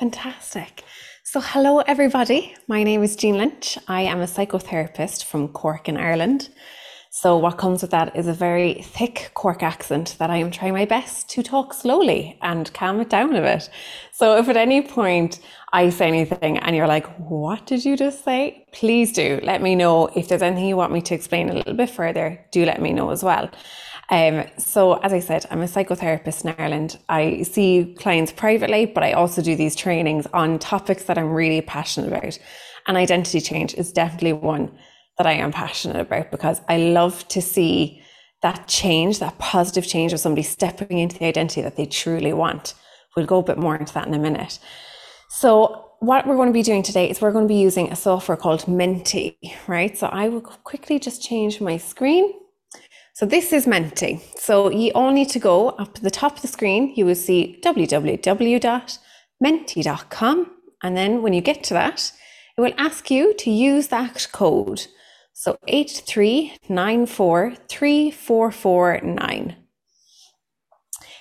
Fantastic. So, hello everybody. My name is Jean Lynch. I am a psychotherapist from Cork in Ireland. So, what comes with that is a very thick Cork accent that I am trying my best to talk slowly and calm it down a bit. So, if at any point I say anything and you're like, what did you just say? Please do let me know. If there's anything you want me to explain a little bit further, do let me know as well. Um, so, as I said, I'm a psychotherapist in Ireland. I see clients privately, but I also do these trainings on topics that I'm really passionate about. And identity change is definitely one that I am passionate about because I love to see that change, that positive change of somebody stepping into the identity that they truly want. We'll go a bit more into that in a minute. So, what we're going to be doing today is we're going to be using a software called Menti, right? So, I will quickly just change my screen. So, this is Menti. So, you all need to go up to the top of the screen. You will see www.menti.com. And then when you get to that, it will ask you to use that code. So 839434449.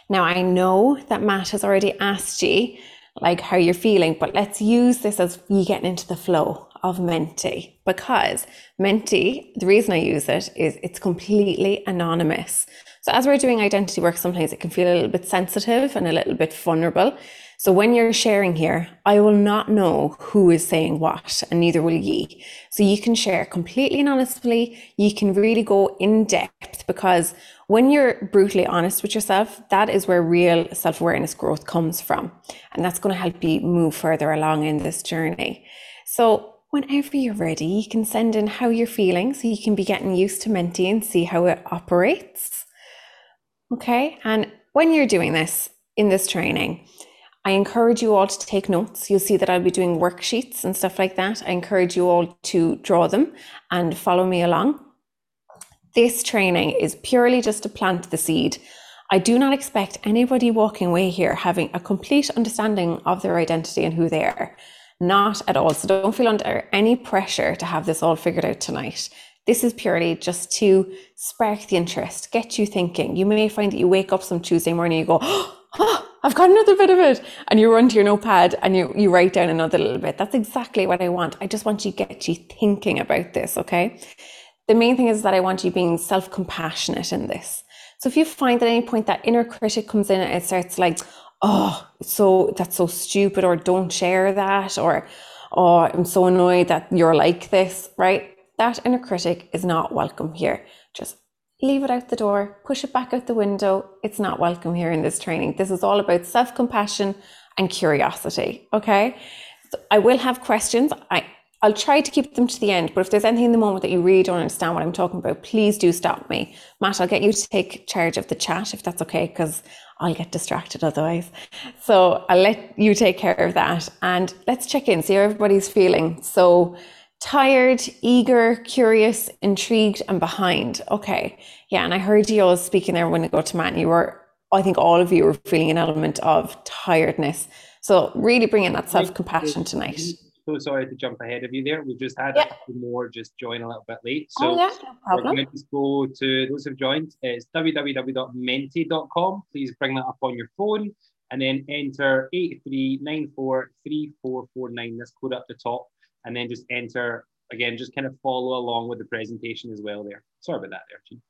Now I know that Matt has already asked you like how you're feeling, but let's use this as you getting into the flow of Menti because Menti, the reason I use it is it's completely anonymous. So as we're doing identity work, sometimes it can feel a little bit sensitive and a little bit vulnerable. So when you're sharing here, I will not know who is saying what, and neither will ye. So you can share completely and honestly. You can really go in depth because when you're brutally honest with yourself, that is where real self awareness growth comes from. And that's going to help you move further along in this journey. So whenever you're ready, you can send in how you're feeling so you can be getting used to Menti and see how it operates. Okay. And when you're doing this in this training, I encourage you all to take notes. You'll see that I'll be doing worksheets and stuff like that. I encourage you all to draw them and follow me along. This training is purely just to plant the seed. I do not expect anybody walking away here having a complete understanding of their identity and who they are. Not at all. So don't feel under any pressure to have this all figured out tonight. This is purely just to spark the interest, get you thinking. You may find that you wake up some Tuesday morning, you go, oh, I've got another bit of it. And you run to your notepad and you, you write down another little bit. That's exactly what I want. I just want you to get you thinking about this, okay? The main thing is that I want you being self compassionate in this. So if you find at any point that inner critic comes in and it starts like, oh, so that's so stupid, or don't share that, or oh, I'm so annoyed that you're like this, right? That inner critic is not welcome here. Just leave it out the door, push it back out the window. It's not welcome here in this training. This is all about self compassion and curiosity. Okay. So I will have questions. I, I'll try to keep them to the end, but if there's anything in the moment that you really don't understand what I'm talking about, please do stop me. Matt, I'll get you to take charge of the chat if that's okay, because I'll get distracted otherwise. So I'll let you take care of that and let's check in, see how everybody's feeling. So tired, eager, curious, intrigued, and behind. Okay. Yeah. And I heard you all speaking there when I go to Matt, and you were, I think all of you were feeling an element of tiredness. So really bringing that self compassion tonight. So sorry to jump ahead of you there. We've just had yeah. a couple more just join a little bit late. Oh, so oh, yeah, no problem. we're going to go to those who've joined. It's www.menti.com. Please bring that up on your phone and then enter 83943449. This code up the top and then just enter again, just kind of follow along with the presentation as well there. Sorry about that there, Jean.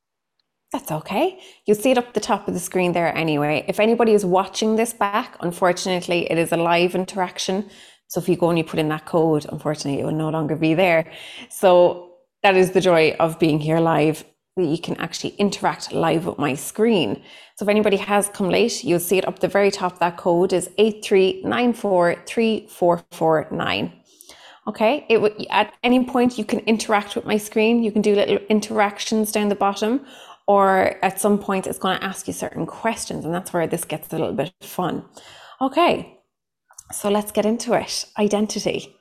That's okay. You'll see it up the top of the screen there anyway. If anybody is watching this back, unfortunately, it is a live interaction. So if you go and you put in that code, unfortunately, it will no longer be there. So that is the joy of being here live, that you can actually interact live with my screen. So if anybody has come late, you'll see it up the very top. That code is 839434449. Okay, it at any point you can interact with my screen. You can do little interactions down the bottom, or at some point it's going to ask you certain questions, and that's where this gets a little bit fun. Okay, so let's get into it. Identity.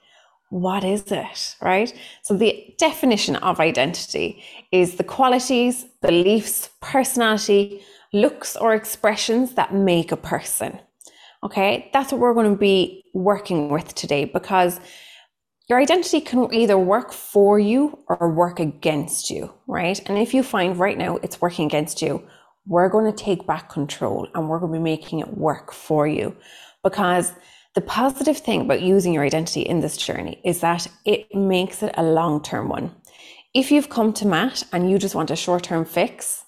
What is it, right? So, the definition of identity is the qualities, beliefs, personality, looks, or expressions that make a person. Okay, that's what we're going to be working with today because your identity can either work for you or work against you, right? And if you find right now it's working against you, we're going to take back control and we're going to be making it work for you because the positive thing about using your identity in this journey is that it makes it a long term one. If you've come to Matt and you just want a short term fix,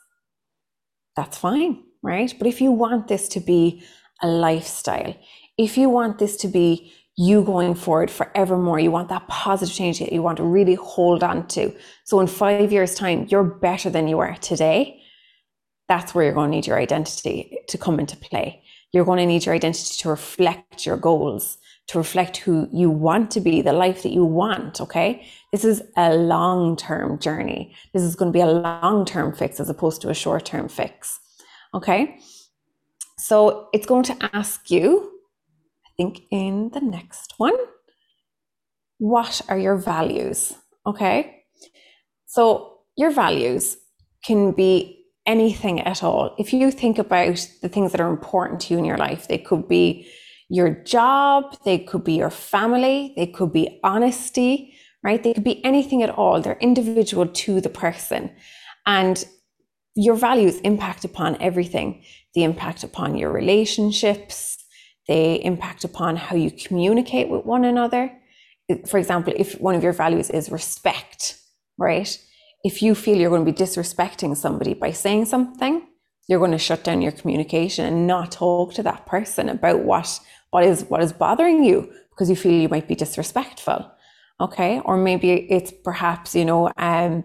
that's fine, right? But if you want this to be a lifestyle, if you want this to be you going forward forevermore, you want that positive change that you want to really hold on to. So in five years' time, you're better than you are today. That's where you're going to need your identity to come into play. You're going to need your identity to reflect your goals, to reflect who you want to be, the life that you want. Okay. This is a long term journey. This is going to be a long term fix as opposed to a short term fix. Okay. So it's going to ask you I think in the next one. What are your values? Okay. So your values can be anything at all. If you think about the things that are important to you in your life, they could be your job, they could be your family, they could be honesty, right? They could be anything at all. They're individual to the person. And your values impact upon everything. They impact upon your relationships, they impact upon how you communicate with one another. For example, if one of your values is respect, right? If you feel you're going to be disrespecting somebody by saying something, you're going to shut down your communication and not talk to that person about what what is what is bothering you because you feel you might be disrespectful okay or maybe it's perhaps you know um,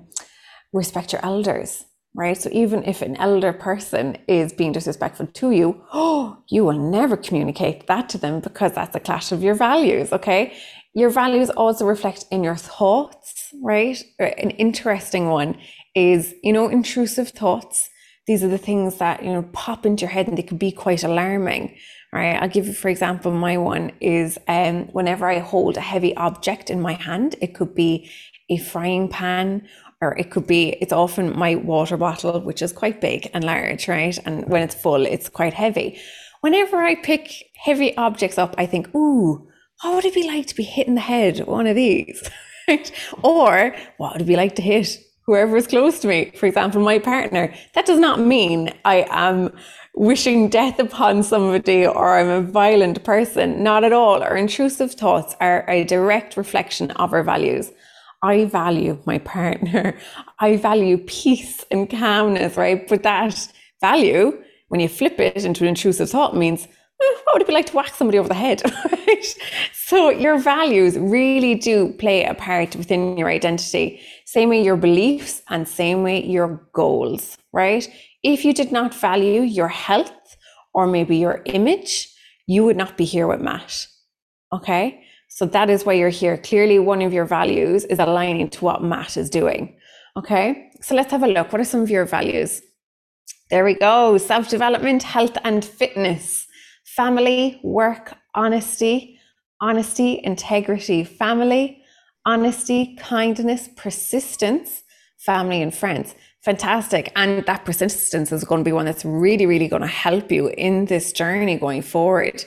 respect your elders right? So even if an elder person is being disrespectful to you, oh, you will never communicate that to them because that's a clash of your values, okay? Your values also reflect in your thoughts, right? An interesting one is, you know, intrusive thoughts. These are the things that, you know, pop into your head and they can be quite alarming, right? I'll give you, for example, my one is um, whenever I hold a heavy object in my hand, it could be a frying pan or it could be it's often my water bottle which is quite big and large right and when it's full it's quite heavy whenever i pick heavy objects up i think ooh Oh, what would it be like to be hit in the head with one of these or what would it be like to hit whoever is close to me? For example my partner. That does not mean i am wishing death upon somebody or i'm a violent person. Not at all. Our intrusive thoughts are a direct reflection of our values. I value my partner. I value peace and calmness, right? But that value, when you flip it into an intrusive thought, means what would it be like to whack somebody over the head? Right? So your values really do play a part within your identity. Same way your beliefs and same way your goals, right? If you did not value your health or maybe your image, you would not be here with Matt. Okay. So that is why you're here. Clearly, one of your values is aligning to what Matt is doing. Okay, so let's have a look. What are some of your values? There we go self development, health and fitness, family, work, honesty, honesty, integrity, family, honesty, kindness, persistence, family, and friends. Fantastic. And that persistence is going to be one that's really, really going to help you in this journey going forward.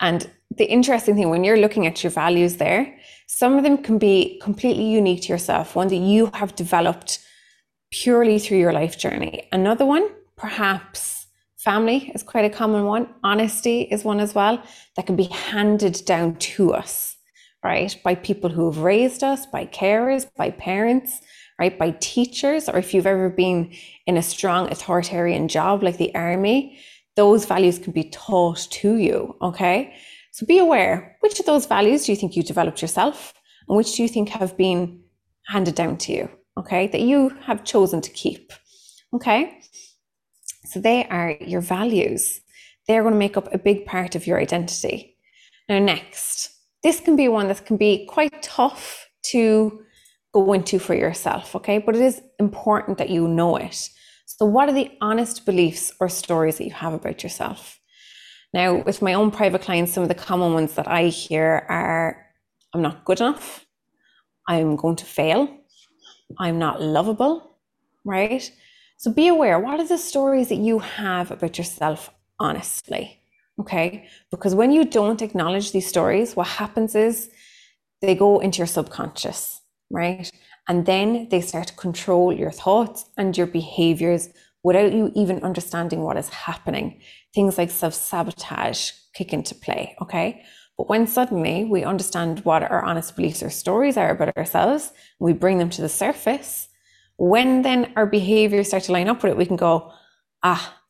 And the interesting thing when you're looking at your values there, some of them can be completely unique to yourself, one that you have developed purely through your life journey. Another one, perhaps family is quite a common one. Honesty is one as well that can be handed down to us, right? By people who have raised us, by carers, by parents, right? By teachers, or if you've ever been in a strong authoritarian job like the army, those values can be taught to you, okay? So be aware which of those values do you think you developed yourself and which do you think have been handed down to you, okay, that you have chosen to keep, okay? So they are your values. They're going to make up a big part of your identity. Now, next, this can be one that can be quite tough to go into for yourself, okay? But it is important that you know it. So, what are the honest beliefs or stories that you have about yourself? Now, with my own private clients, some of the common ones that I hear are I'm not good enough, I'm going to fail, I'm not lovable, right? So be aware what are the stories that you have about yourself honestly? Okay. Because when you don't acknowledge these stories, what happens is they go into your subconscious, right? And then they start to control your thoughts and your behaviors without you even understanding what is happening. Things like self sabotage kick into play. Okay. But when suddenly we understand what our honest beliefs or stories are about ourselves, we bring them to the surface, when then our behaviors start to line up with it, we can go, ah,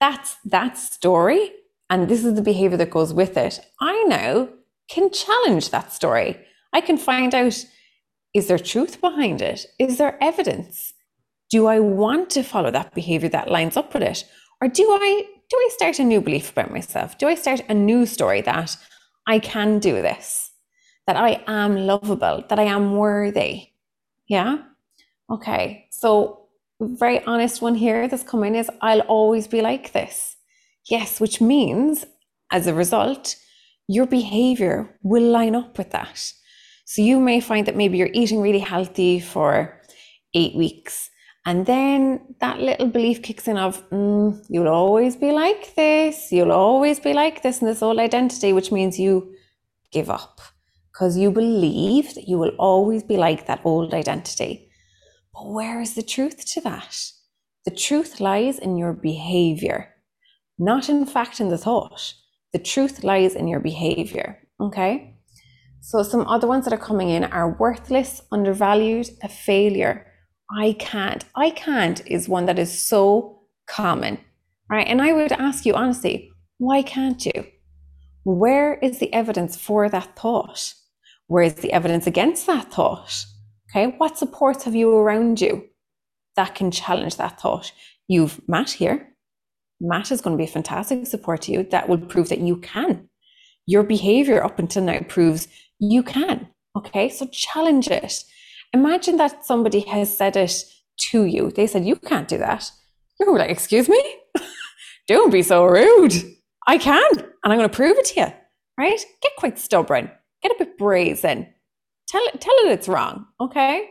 that's that story. And this is the behavior that goes with it. I now can challenge that story. I can find out is there truth behind it? Is there evidence? Do I want to follow that behavior that lines up with it? Or do I do I start a new belief about myself? Do I start a new story that I can do this? That I am lovable, that I am worthy? Yeah? Okay. So very honest one here that's coming is I'll always be like this. Yes, which means as a result, your behavior will line up with that. So you may find that maybe you're eating really healthy for eight weeks. And then that little belief kicks in of, mm, you'll always be like this, you'll always be like this, and this old identity, which means you give up because you believe that you will always be like that old identity. But where is the truth to that? The truth lies in your behavior, not in fact in the thought. The truth lies in your behavior. Okay. So some other ones that are coming in are worthless, undervalued, a failure. I can't. I can't is one that is so common, right? And I would ask you honestly, why can't you? Where is the evidence for that thought? Where is the evidence against that thought? Okay, what supports have you around you that can challenge that thought? You've Matt here. Matt is going to be a fantastic support to you that will prove that you can. Your behavior up until now proves you can. Okay, so challenge it. Imagine that somebody has said it to you. They said, You can't do that. You're like, Excuse me? Don't be so rude. I can. And I'm going to prove it to you. Right? Get quite stubborn. Get a bit brazen. Tell it, tell it it's wrong. Okay.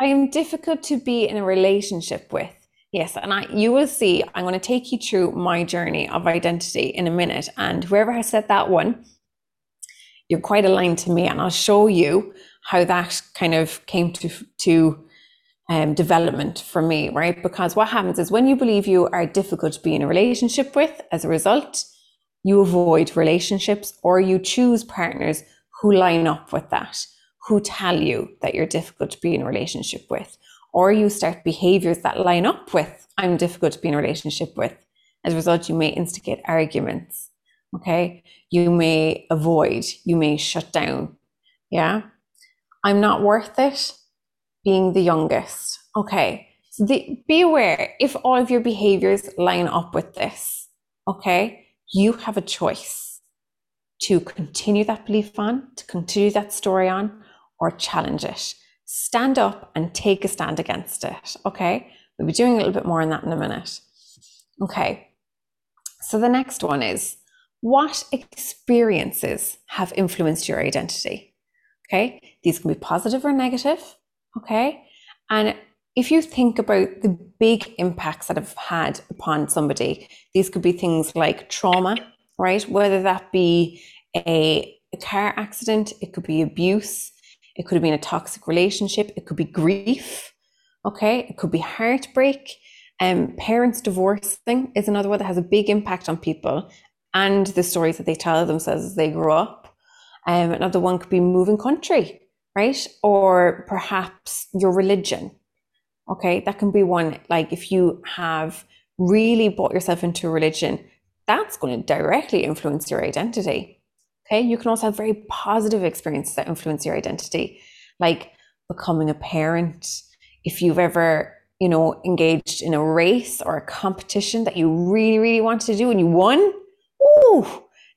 I am difficult to be in a relationship with. Yes, and I you will see I'm going to take you through my journey of identity in a minute and whoever has said that one you're quite aligned to me and I'll show you how that kind of came to to um, development for me, right? Because what happens is when you believe you are difficult to be in a relationship with, as a result, you avoid relationships or you choose partners who line up with that, who tell you that you're difficult to be in a relationship with, or you start behaviors that line up with I'm difficult to be in a relationship with. As a result, you may instigate arguments. Okay. You may avoid, you may shut down. Yeah. I'm not worth it being the youngest. Okay. So the, be aware if all of your behaviors line up with this. Okay. You have a choice to continue that belief on, to continue that story on, or challenge it stand up and take a stand against it. Okay. We'll be doing a little bit more on that in a minute. Okay. So the next one is what experiences have influenced your identity? Okay. These can be positive or negative. Okay. And if you think about the big impacts that have had upon somebody, these could be things like trauma, right? Whether that be a, a car accident, it could be abuse, it could have been a toxic relationship. It could be grief. Okay. It could be heartbreak. Um, parents divorcing is another one that has a big impact on people and the stories that they tell themselves as they grow up. Um, another one could be moving country, right? Or perhaps your religion. Okay. That can be one. Like if you have really bought yourself into a religion, that's going to directly influence your identity. Okay. You can also have very positive experiences that influence your identity, like becoming a parent. If you've ever, you know, engaged in a race or a competition that you really, really wanted to do and you won, ooh,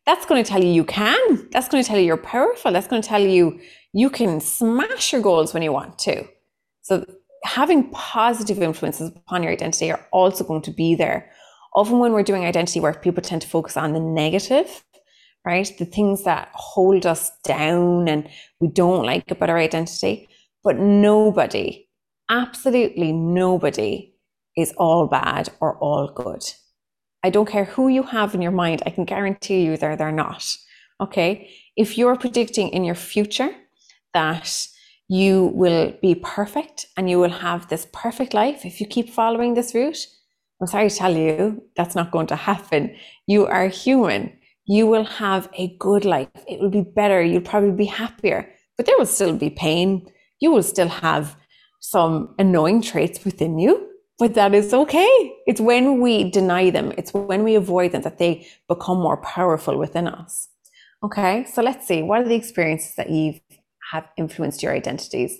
that's going to tell you you can. That's going to tell you you're powerful. That's going to tell you you can smash your goals when you want to. So having positive influences upon your identity are also going to be there. Often when we're doing identity work, people tend to focus on the negative right? The things that hold us down and we don't like about our identity. But nobody, absolutely nobody, is all bad or all good. I don't care who you have in your mind, I can guarantee you they're, they're not. Okay. If you're predicting in your future that you will be perfect and you will have this perfect life if you keep following this route, I'm sorry to tell you, that's not going to happen. You are human you will have a good life. It will be better. You'll probably be happier, but there will still be pain. You will still have some annoying traits within you, but that is okay. It's when we deny them, it's when we avoid them that they become more powerful within us. Okay, so let's see what are the experiences that you've have influenced your identities.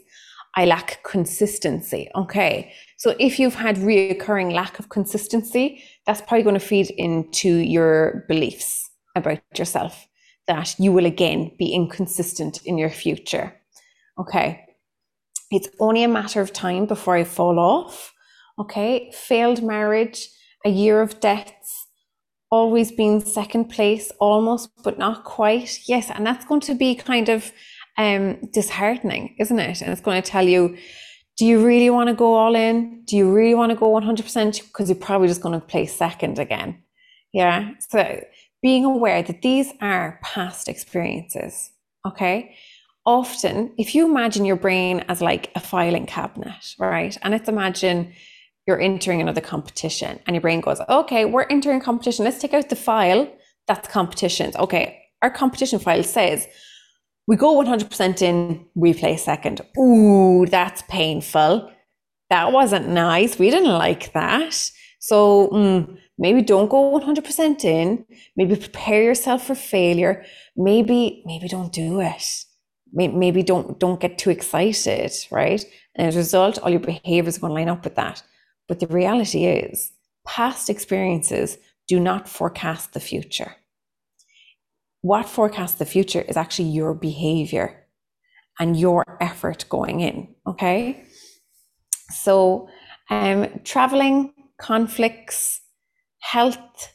I lack consistency. Okay. So if you've had reoccurring lack of consistency, that's probably going to feed into your beliefs about yourself that you will again be inconsistent in your future. Okay. It's only a matter of time before I fall off. Okay. Failed marriage, a year of debts, always being second place, almost, but not quite. Yes. And that's going to be kind of um, disheartening, isn't it? And it's going to tell you, do you really want to go all in? Do you really want to go 100%? Because you're probably just going to play second again. Yeah. So being aware that these are past experiences. Okay. Often, if you imagine your brain as like a filing cabinet, right? And let's imagine you're entering another competition and your brain goes, okay, we're entering competition. Let's take out the file. That's competitions. Okay. Our competition file says we go 100% in, we play second. Ooh, that's painful. That wasn't nice. We didn't like that. So mm, maybe don't go 100% in. Maybe prepare yourself for failure. Maybe, maybe don't do it. Maybe don't, don't get too excited, right? And as a result, all your behaviors going to line up with that. But the reality is, past experiences do not forecast the future what forecasts the future is actually your behavior and your effort going in. Okay. So, um, traveling, conflicts, health,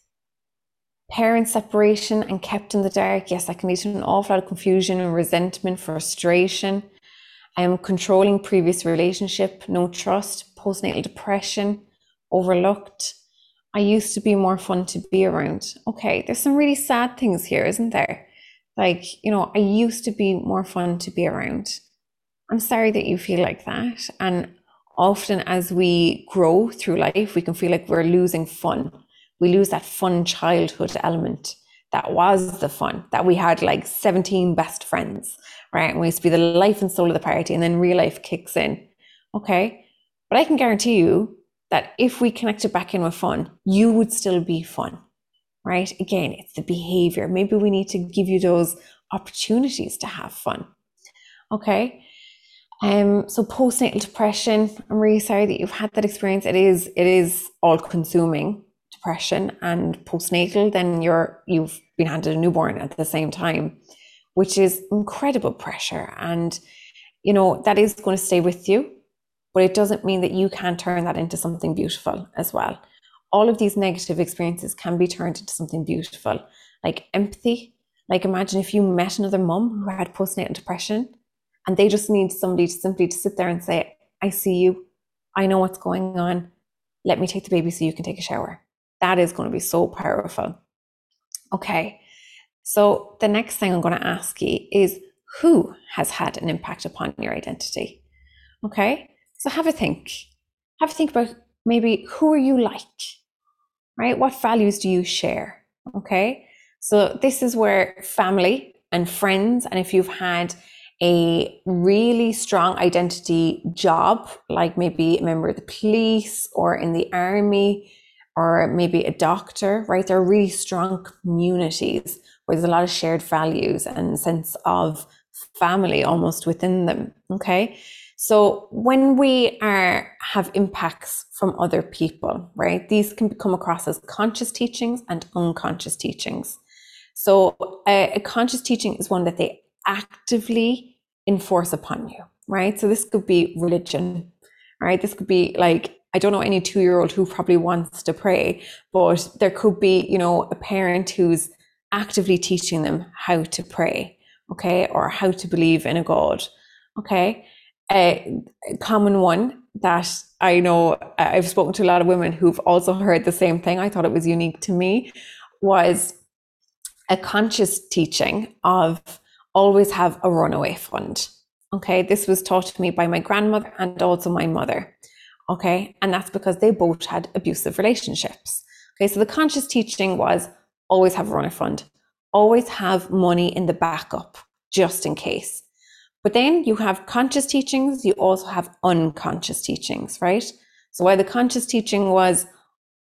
parent separation, and kept in the dark. Yes, that can lead to an awful lot of confusion and resentment, frustration, I am controlling previous relationship, no trust, postnatal depression, overlooked, I used to be more fun to be around. Okay, there's some really sad things here, isn't there? Like, you know, I used to be more fun to be around. I'm sorry that you feel like that. And often as we grow through life, we can feel like we're losing fun. We lose that fun childhood element that was the fun, that we had like 17 best friends, right? And we used to be the life and soul of the party, and then real life kicks in. Okay. But I can guarantee you that if we connected back in with fun, you would still be fun, right? Again, it's the behavior. Maybe we need to give you those opportunities to have fun. Okay. Um, so postnatal depression, I'm really sorry that you've had that experience. It is, it is all consuming depression and postnatal, then you're, you've been handed a newborn at the same time, which is incredible pressure. And, you know, that is going to stay with you but it doesn't mean that you can't turn that into something beautiful as well. All of these negative experiences can be turned into something beautiful, like empathy. Like imagine if you met another mum who had postnatal depression and they just need somebody to simply to sit there and say, I see you. I know what's going on. Let me take the baby so you can take a shower. That is going to be so powerful. Okay. So the next thing I'm going to ask you is who has had an impact upon your identity? Okay. So have a think. Have a think about maybe who are you like, right? What values do you share? Okay. So this is where family and friends, and if you've had a really strong identity job, like maybe a member of the police or in the army, or maybe a doctor, right? They're really strong communities where there's a lot of shared values and sense of family almost within them. Okay. So when we are have impacts from other people, right? These can come across as conscious teachings and unconscious teachings. So a, a conscious teaching is one that they actively enforce upon you, right? So this could be religion, right? This could be like I don't know any two year old who probably wants to pray, but there could be, you know, a parent who's actively teaching them how to pray, okay, or how to believe in a God, okay eh, a common one that I know I've spoken to a lot of women who've also heard the same thing. I thought it was unique to me was a conscious teaching of always have a runaway fund. Okay, this was taught to me by my grandmother and also my mother. Okay, and that's because they both had abusive relationships. Okay, so the conscious teaching was always have a runaway fund, always have money in the backup just in case. But then you have conscious teachings, you also have unconscious teachings, right? So while the conscious teaching was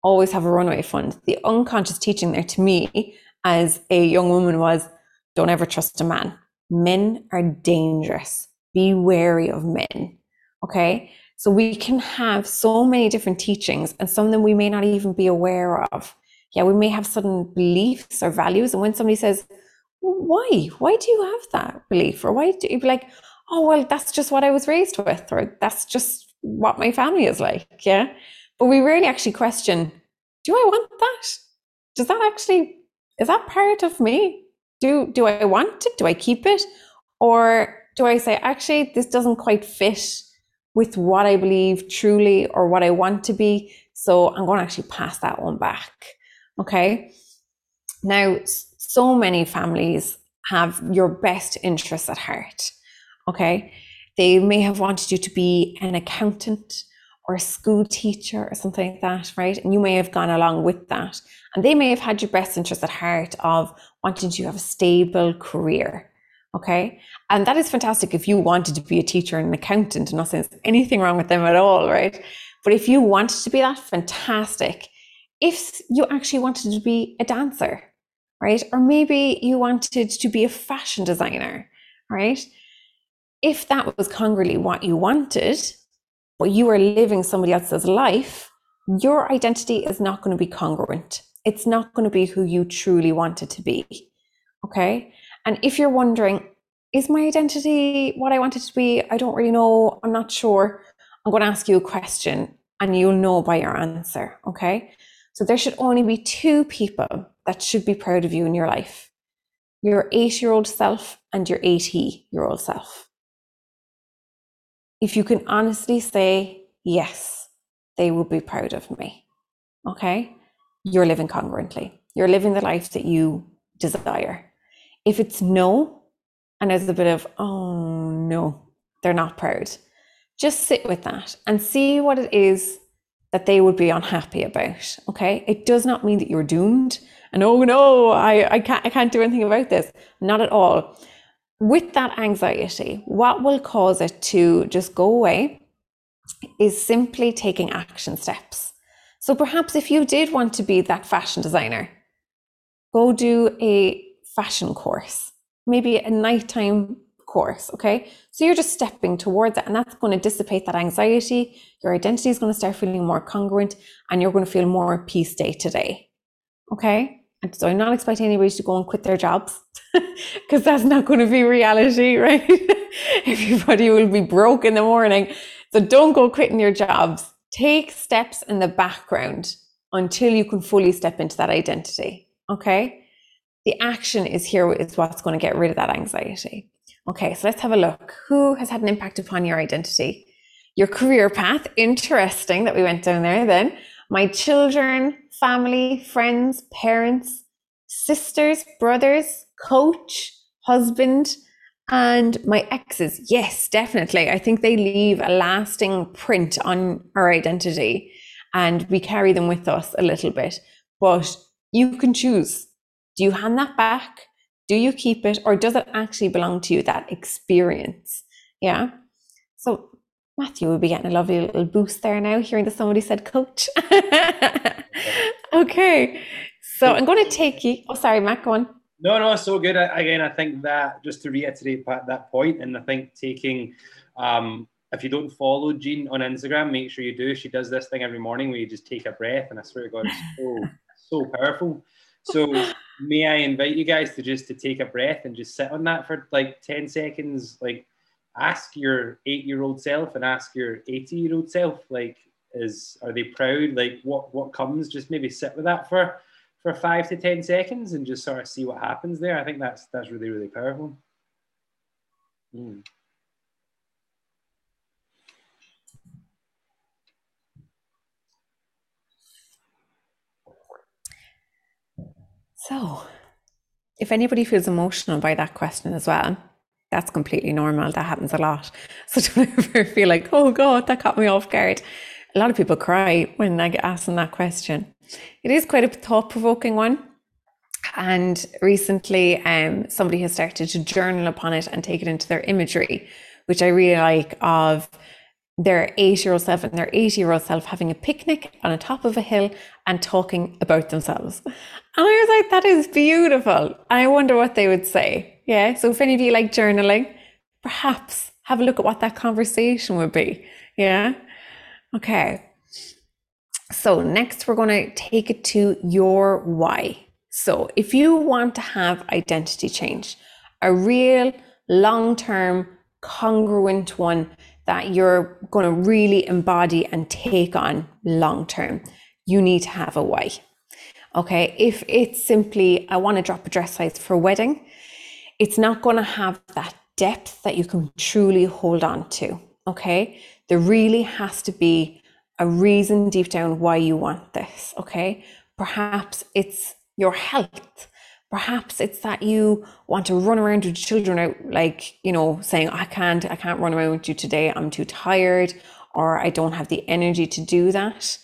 always have a runaway fund, the unconscious teaching there to me as a young woman was don't ever trust a man. Men are dangerous. Be wary of men. Okay. So we can have so many different teachings and some of them we may not even be aware of. Yeah, we may have certain beliefs or values. And when somebody says, why? Why do you have that belief? Or why do you be like, oh, well, that's just what I was raised with, or that's just what my family is like. Yeah. But we rarely actually question, do I want that? Does that actually, is that part of me? Do, do I want it? Do I keep it? Or do I say, actually, this doesn't quite fit with what I believe truly or what I want to be? So I'm going to actually pass that one back. Okay. Now, so many families have your best interests at heart. Okay. They may have wanted you to be an accountant or a school teacher or something like that, right? And you may have gone along with that. And they may have had your best interest at heart of wanting to have a stable career. Okay. And that is fantastic if you wanted to be a teacher and an accountant, and not saying there's anything wrong with them at all, right? But if you wanted to be that, fantastic. If you actually wanted to be a dancer, right? Or maybe you wanted to be a fashion designer, right? If that was congruently what you wanted, but you are living somebody else's life, your identity is not going to be congruent. It's not going to be who you truly want it to be. Okay. And if you're wondering, is my identity what I want it to be? I don't really know. I'm not sure. I'm going to ask you a question and you'll know by your answer. Okay. So there should only be two people that should be proud of you in your life your eight year old self and your 80 year old self. If you can honestly say, yes, they will be proud of me. Okay. You're living congruently. You're living the life that you desire. If it's no, and there's a bit of, oh no, they're not proud, just sit with that and see what it is that they would be unhappy about. Okay. It does not mean that you're doomed and oh no, I, I can't I can't do anything about this. Not at all. With that anxiety, what will cause it to just go away is simply taking action steps. So perhaps if you did want to be that fashion designer, go do a fashion course, maybe a nighttime course. Okay. So you're just stepping towards it, and that's going to dissipate that anxiety. Your identity is going to start feeling more congruent, and you're going to feel more peace day to day. Okay. And so I'm not expecting anybody to go and quit their jobs because that's not going to be reality, right? Everybody will be broke in the morning. So don't go quitting your jobs. Take steps in the background until you can fully step into that identity. Okay. The action is here is what's going to get rid of that anxiety. Okay, so let's have a look. Who has had an impact upon your identity? Your career path. Interesting that we went down there then. My children, family, friends, parents, sisters, brothers, coach, husband, and my exes. Yes, definitely. I think they leave a lasting print on our identity and we carry them with us a little bit. But you can choose. Do you hand that back? Do you keep it or does it actually belong to you, that experience? Yeah. So Matthew will be getting a lovely little boost there now, hearing that somebody said coach. okay. So I'm going to take you. Oh, sorry, Matt, go on. No, no, so good. Again, I think that just to reiterate that point, and I think taking, um, if you don't follow Jean on Instagram, make sure you do. She does this thing every morning where you just take a breath, and I swear to God, it's so so powerful. So may I invite you guys to just to take a breath and just sit on that for like 10 seconds, like ask your eight-year-old self and ask your 80-year-old self, like, is are they proud? Like what what comes? Just maybe sit with that for for five to ten seconds and just sort of see what happens there. I think that's that's really, really powerful. Mm. So, if anybody feels emotional by that question as well, that's completely normal. That happens a lot. So don't ever feel like, oh God, that caught me off guard. A lot of people cry when I get asked that question. It is quite a thought provoking one. And recently, um, somebody has started to journal upon it and take it into their imagery, which I really like of their eight year old self and their 80 year old self having a picnic on the top of a hill and talking about themselves. And I was like, that is beautiful. I wonder what they would say. Yeah. So if any of you like journaling, perhaps have a look at what that conversation would be. Yeah. Okay. So next, we're going to take it to your why. So if you want to have identity change, a real long term, congruent one that you're going to really embody and take on long term, you need to have a why. Okay, if it's simply, I want to drop a dress size for a wedding, it's not going to have that depth that you can truly hold on to. Okay, there really has to be a reason deep down why you want this. Okay, perhaps it's your health Perhaps it's that you want to run around with children out, like, you know, saying, I can't, I can't run around with you today. I'm too tired, or I don't have the energy to do that.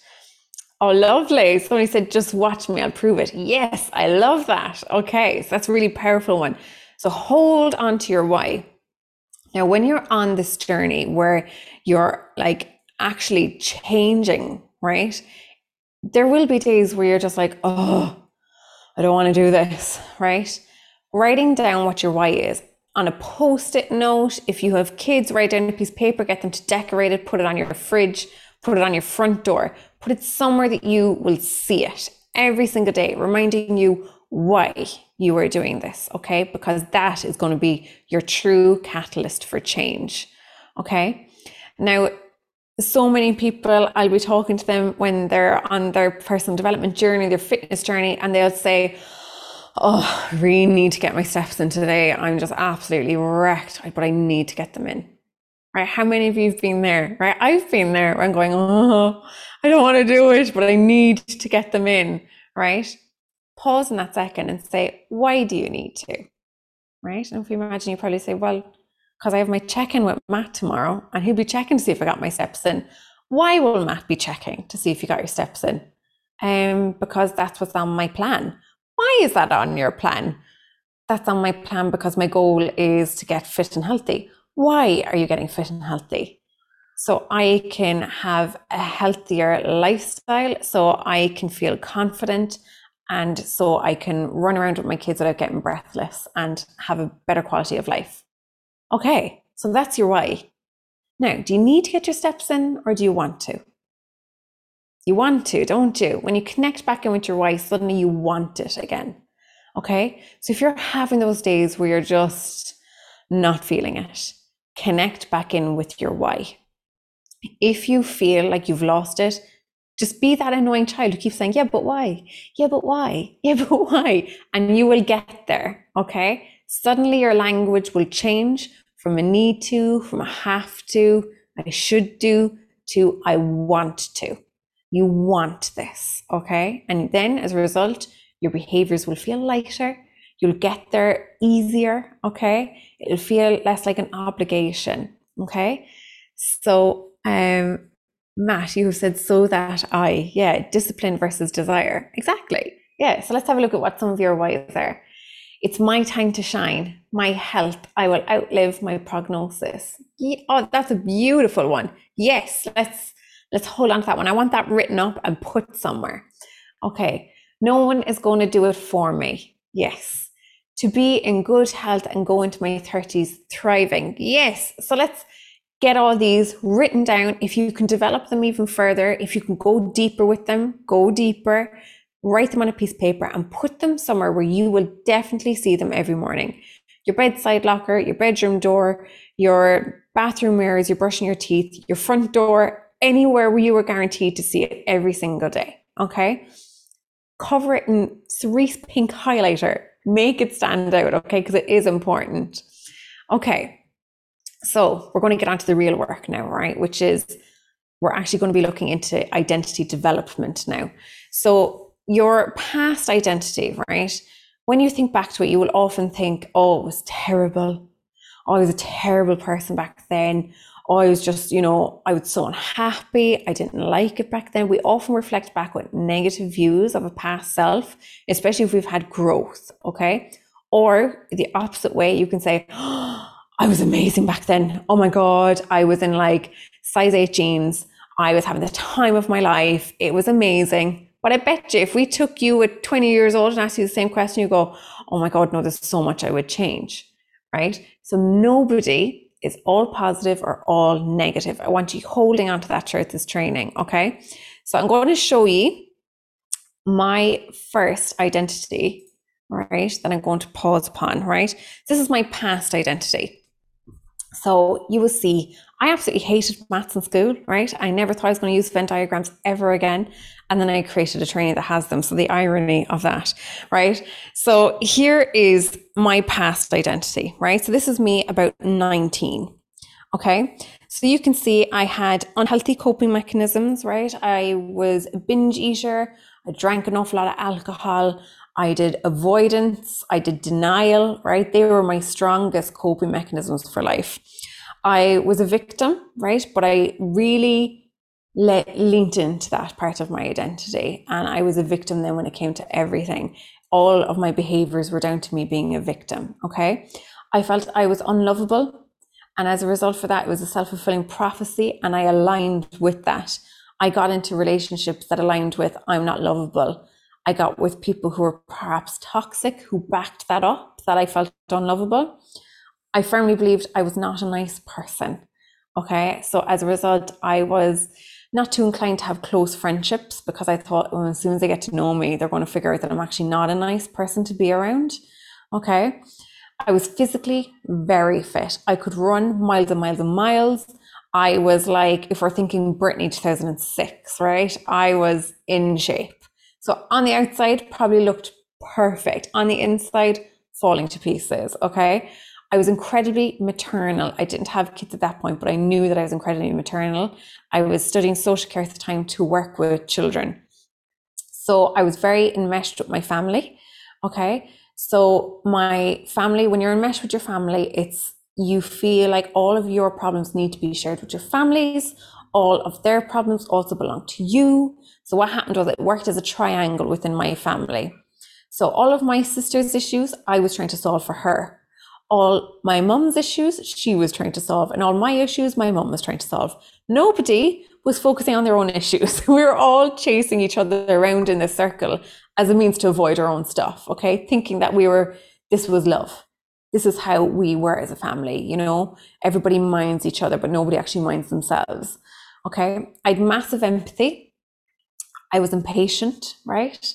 Oh, lovely. Somebody said, just watch me, I'll prove it. Yes, I love that. Okay, so that's a really powerful one. So hold on to your why. Now, when you're on this journey where you're like actually changing, right? There will be days where you're just like, oh, I don't want to do this, right? Writing down what your why is on a post it note. If you have kids, write down a piece of paper, get them to decorate it, put it on your fridge, put it on your front door, put it somewhere that you will see it every single day, reminding you why you are doing this, okay? Because that is going to be your true catalyst for change, okay? Now, so many people, I'll be talking to them when they're on their personal development journey, their fitness journey, and they'll say, Oh, I really need to get my steps in today. I'm just absolutely wrecked, but I need to get them in. Right? How many of you have been there? Right? I've been there. I'm going, Oh, I don't want to do it, but I need to get them in. Right? Pause in that second and say, Why do you need to? Right? And if you imagine, you probably say, Well, because I have my check in with Matt tomorrow and he'll be checking to see if I got my steps in. Why will Matt be checking to see if you got your steps in? Um, because that's what's on my plan. Why is that on your plan? That's on my plan because my goal is to get fit and healthy. Why are you getting fit and healthy? So I can have a healthier lifestyle, so I can feel confident, and so I can run around with my kids without getting breathless and have a better quality of life. Okay, so that's your why. Now, do you need to get your steps in or do you want to? You want to, don't you? When you connect back in with your why, suddenly you want it again. Okay, so if you're having those days where you're just not feeling it, connect back in with your why. If you feel like you've lost it, just be that annoying child who keeps saying, Yeah, but why? Yeah, but why? Yeah, but why? And you will get there. Okay. Suddenly your language will change from a need to, from a have to, I should do, to I want to. You want this, okay? And then as a result, your behaviors will feel lighter. You'll get there easier, okay? It'll feel less like an obligation, okay? So, um, Matt, you have said so that I, yeah, discipline versus desire. Exactly. Yeah. So let's have a look at what some of your whys are. It's my time to shine. My health. I will outlive my prognosis. Oh, that's a beautiful one. Yes, let's let's hold on to that one. I want that written up and put somewhere. Okay. No one is going to do it for me. Yes. To be in good health and go into my 30s thriving. Yes. So let's get all these written down. If you can develop them even further, if you can go deeper with them, go deeper write them on a piece of paper and put them somewhere where you will definitely see them every morning. Your bedside locker, your bedroom door, your bathroom mirrors, you're brushing your teeth, your front door, anywhere where you are guaranteed to see it every single day. Okay. Cover it in cerise pink highlighter. Make it stand out. Okay. Because it is important. Okay. So we're going to get onto the real work now, right? Which is we're actually going to be looking into identity development now. So your past identity, right? When you think back to it, you will often think, oh, it was terrible. I was a terrible person back then. I was just, you know, I was so unhappy. I didn't like it back then. We often reflect back with negative views of a past self, especially if we've had growth. Okay. Or the opposite way, you can say, oh, I was amazing back then. Oh my God. I was in like size eight jeans. I was having the time of my life. It was amazing. But I bet you if we took you at 20 years old and asked you the same question, you go, oh my God, no, there's so much I would change. Right. So nobody is all positive or all negative. I want you holding on to that throughout this training. Okay. So I'm going to show you my first identity, right? That I'm going to pause upon, right? This is my past identity. So you will see, I absolutely hated maths in school, right? I never thought I was going to use Venn diagrams ever again. And then I created a training that has them. So the irony of that, right? So here is my past identity, right? So this is me about 19. Okay. So you can see I had unhealthy coping mechanisms, right? I was a binge eater. I drank an awful lot of alcohol. I did avoidance, I did denial, right? They were my strongest coping mechanisms for life. I was a victim, right? But I really let, leaned into that part of my identity. And I was a victim then when it came to everything. All of my behaviors were down to me being a victim, okay? I felt I was unlovable. And as a result for that, it was a self fulfilling prophecy. And I aligned with that. I got into relationships that aligned with I'm not lovable. I got with people who were perhaps toxic, who backed that up, that I felt unlovable. I firmly believed I was not a nice person. Okay. So as a result, I was not too inclined to have close friendships because I thought, well, as soon as they get to know me, they're going to figure out that I'm actually not a nice person to be around. Okay. I was physically very fit. I could run miles and miles and miles. I was like, if we're thinking Britney 2006, right? I was in shape. So on the outside, probably looked perfect. On the inside, falling to pieces. Okay. I was incredibly maternal. I didn't have kids at that point, but I knew that I was incredibly maternal. I was studying social care at the time to work with children. So I was very enmeshed with my family. Okay. So my family, when you're enmeshed with your family, it's you feel like all of your problems need to be shared with your families. All of their problems also belong to you. So what happened was it worked as a triangle within my family. So all of my sister's issues, I was trying to solve for her. All my mum's issues, she was trying to solve. And all my issues, my mum was trying to solve. Nobody was focusing on their own issues. we were all chasing each other around in this circle as a means to avoid our own stuff. Okay. Thinking that we were, this was love. This is how we were as a family. You know, everybody minds each other, but nobody actually minds themselves. Okay. I had massive empathy I was impatient, right?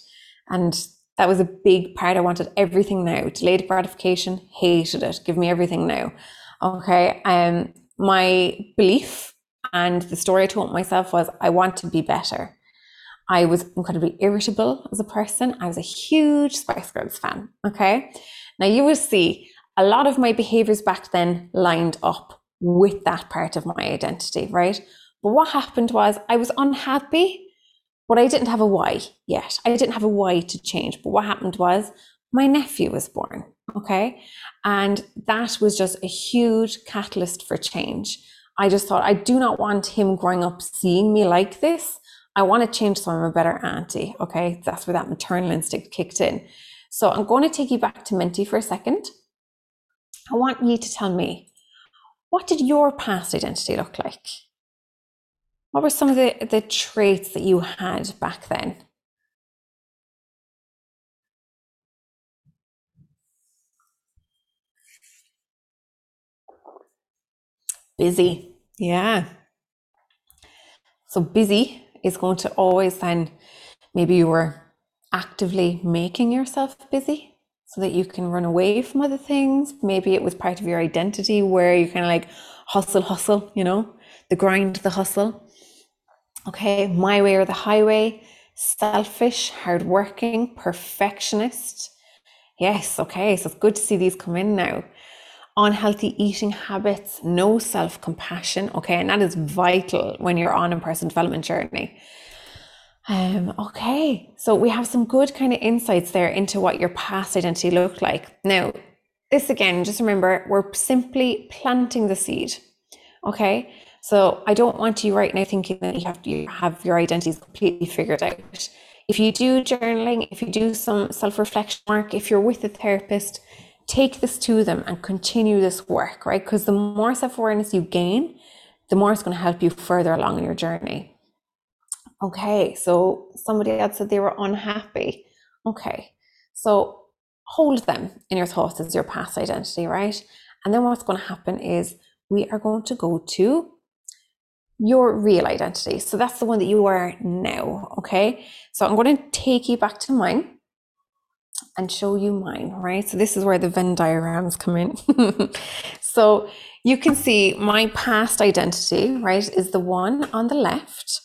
And that was a big part. I wanted everything now. Delayed gratification, hated it. Give me everything now. Okay. Um, my belief and the story I told myself was I want to be better. I was incredibly irritable as a person. I was a huge Spice Girls fan. Okay. Now you will see a lot of my behaviors back then lined up with that part of my identity, right? But what happened was I was unhappy but I didn't have a why yet. I didn't have a why to change. But what happened was my nephew was born. Okay. And that was just a huge catalyst for change. I just thought, I do not want him growing up seeing me like this. I want to change so I'm a better auntie. Okay. That's where that maternal instinct kicked in. So I'm going to take you back to Menti for a second. I want you to tell me, what did your past identity look like? What were some of the, the traits that you had back then? Busy. Yeah. So busy is going to always then, maybe you were actively making yourself busy so that you can run away from other things. Maybe it was part of your identity where you kind of like hustle, hustle, you know, the grind, the hustle. Okay, my way or the highway, selfish, hardworking, perfectionist. Yes, okay, so it's good to see these come in now. Unhealthy eating habits, no self compassion. Okay, and that is vital when you're on a personal development journey. Um, okay, so we have some good kind of insights there into what your past identity looked like. Now, this again, just remember, we're simply planting the seed. Okay. So I don't want you right now thinking that you have to have your identities completely figured out. If you do journaling, if you do some self reflection work, if you're with a therapist, take this to them and continue this work, right? Because the more self awareness you gain, the more it's going to help you further along in your journey. Okay, so somebody else said they were unhappy. Okay, so hold them in your thoughts as your past identity, right? And then what's going to happen is we are going to go to your real identity. So that's the one that you are now. Okay, so I'm going to take you back to mine and show you mine, right? So this is where the Venn diagrams come in. so you can see my past identity, right, is the one on the left.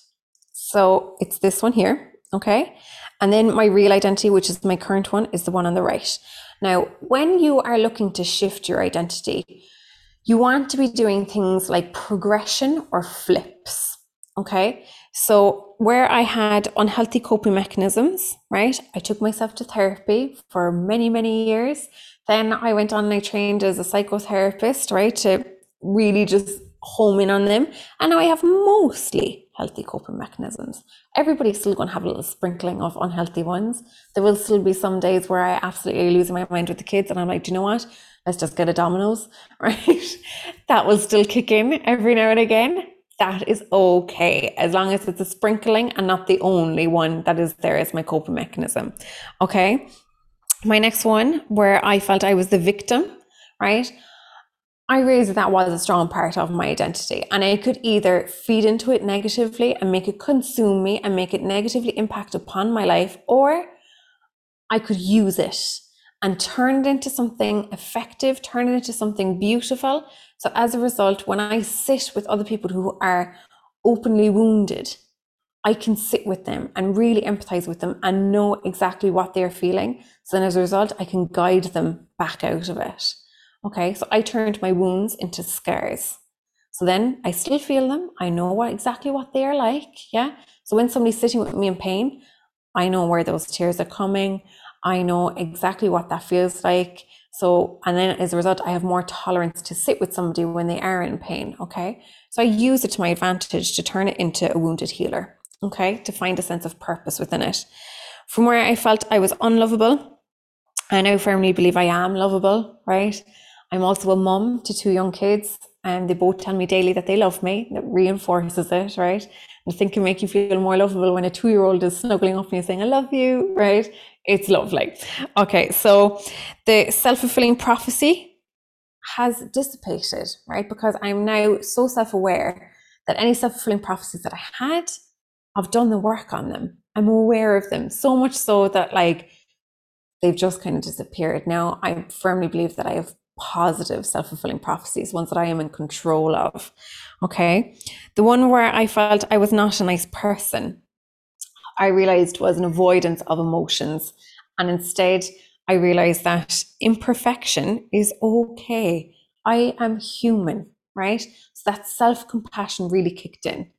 So it's this one here, okay? And then my real identity, which is my current one, is the one on the right. Now, when you are looking to shift your identity, you want to be doing things like progression or flips, okay? So, where I had unhealthy coping mechanisms, right? I took myself to therapy for many, many years. Then I went on and I trained as a psychotherapist, right? To really just home in on them. And now I have mostly healthy coping mechanisms. Everybody's still going to have a little sprinkling of unhealthy ones. There will still be some days where I absolutely lose my mind with the kids and I'm like, do you know what? Let's just get a Domino's, right? that will still kick in every now and again that is okay as long as it's a sprinkling and not the only one that is there as my coping mechanism. Okay. My next one, where I felt I was the victim, right? I realized that, that was a strong part of my identity, and I could either feed into it negatively and make it consume me and make it negatively impact upon my life, or I could use it and turn it into something effective, turn it into something beautiful, so as a result, when I sit with other people who are openly wounded, I can sit with them and really empathize with them and know exactly what they're feeling. So then as a result, I can guide them back out of it. Okay, so I turned my wounds into scars. So then I still feel them. I know what exactly what they're like. Yeah. So when somebody's sitting with me in pain, I know where those tears are coming. I know exactly what that feels like. So, and then as a result, I have more tolerance to sit with somebody when they are in pain. Okay. So I use it to my advantage to turn it into a wounded healer. Okay. To find a sense of purpose within it. From where I felt I was unlovable, I now firmly believe I am lovable, right? I'm also a mum to two young kids, and they both tell me daily that they love me. That reinforces it, right? I think can make you feel more lovable when a two year old is snuggling up and you saying, I love you, right? It's lovely. Okay, so the self fulfilling prophecy has dissipated, right? Because I'm now so self aware that any self fulfilling prophecies that I had, I've done the work on them. I'm aware of them so much so that like they've just kind of disappeared. Now I firmly believe that I have positive self fulfilling prophecies, ones that I am in control of. Okay. The one where I felt I was not a nice person I realized was an avoidance of emotions. And instead, I realized that imperfection is okay. I am human, right? So that self compassion really kicked in.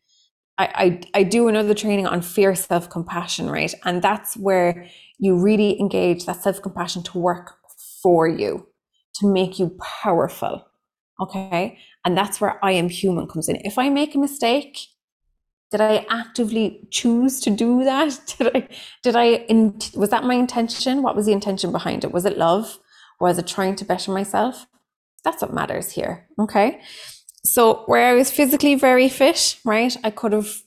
I, I, I do another training on fear self compassion, right? And that's where you really engage that self compassion to work for you, to make you powerful. Okay. And that's where I am human comes in. If I make a mistake, did I actively choose to do that? Did I, did I, in, was that my intention? What was the intention behind it? Was it love? Was it trying to better myself? That's what matters here. Okay. So where I was physically very fit, right? I could have,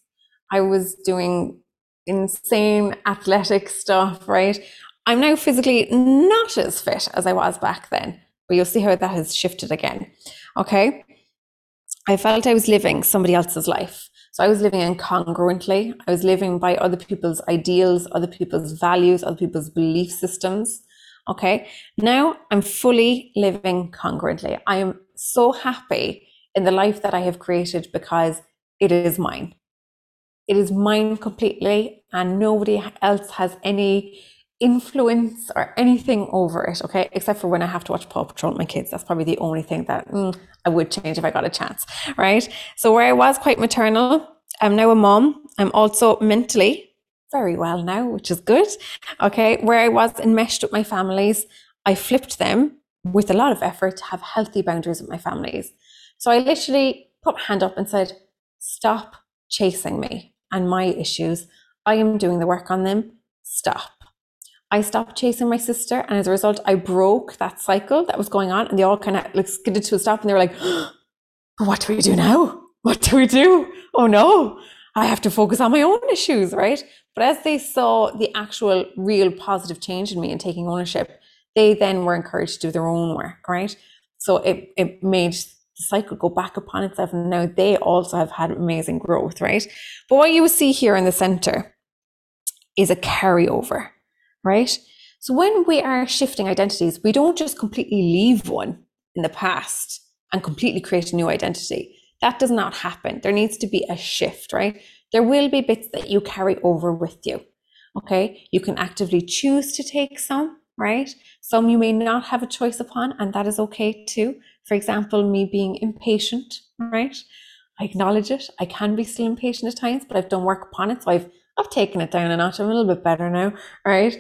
I was doing insane athletic stuff, right? I'm now physically not as fit as I was back then, but you'll see how that has shifted again. Okay. I felt I was living somebody else's life. So I was living incongruently. I was living by other people's ideals, other people's values, other people's belief systems. Okay. Now I'm fully living congruently. I am so happy in the life that I have created because it is mine. It is mine completely, and nobody else has any influence or anything over it, okay? Except for when I have to watch Paw Patrol with my kids. That's probably the only thing that mm, I would change if I got a chance, right? So where I was quite maternal, I'm now a mom. I'm also mentally very well now, which is good. Okay, where I was enmeshed with my families, I flipped them with a lot of effort to have healthy boundaries with my families. So I literally put my hand up and said, Stop chasing me and my issues. I am doing the work on them. Stop. I stopped chasing my sister, and as a result, I broke that cycle that was going on, and they all kind of like skidded to a stop, and they were like, "What do we do now? What do we do? Oh no, I have to focus on my own issues, right?" But as they saw the actual, real positive change in me and taking ownership, they then were encouraged to do their own work, right? So it it made the cycle go back upon itself, and now they also have had amazing growth, right? But what you see here in the center is a carryover right? So when we are shifting identities, we don't just completely leave one in the past and completely create a new identity. That does not happen. There needs to be a shift, right? There will be bits that you carry over with you. Okay. You can actively choose to take some, right? Some you may not have a choice upon, and that is okay too. For example, me being impatient, right? I acknowledge it. I can be still impatient at times, but I've done work upon it. So I've I've taken it down a notch. I'm a little bit better now, right?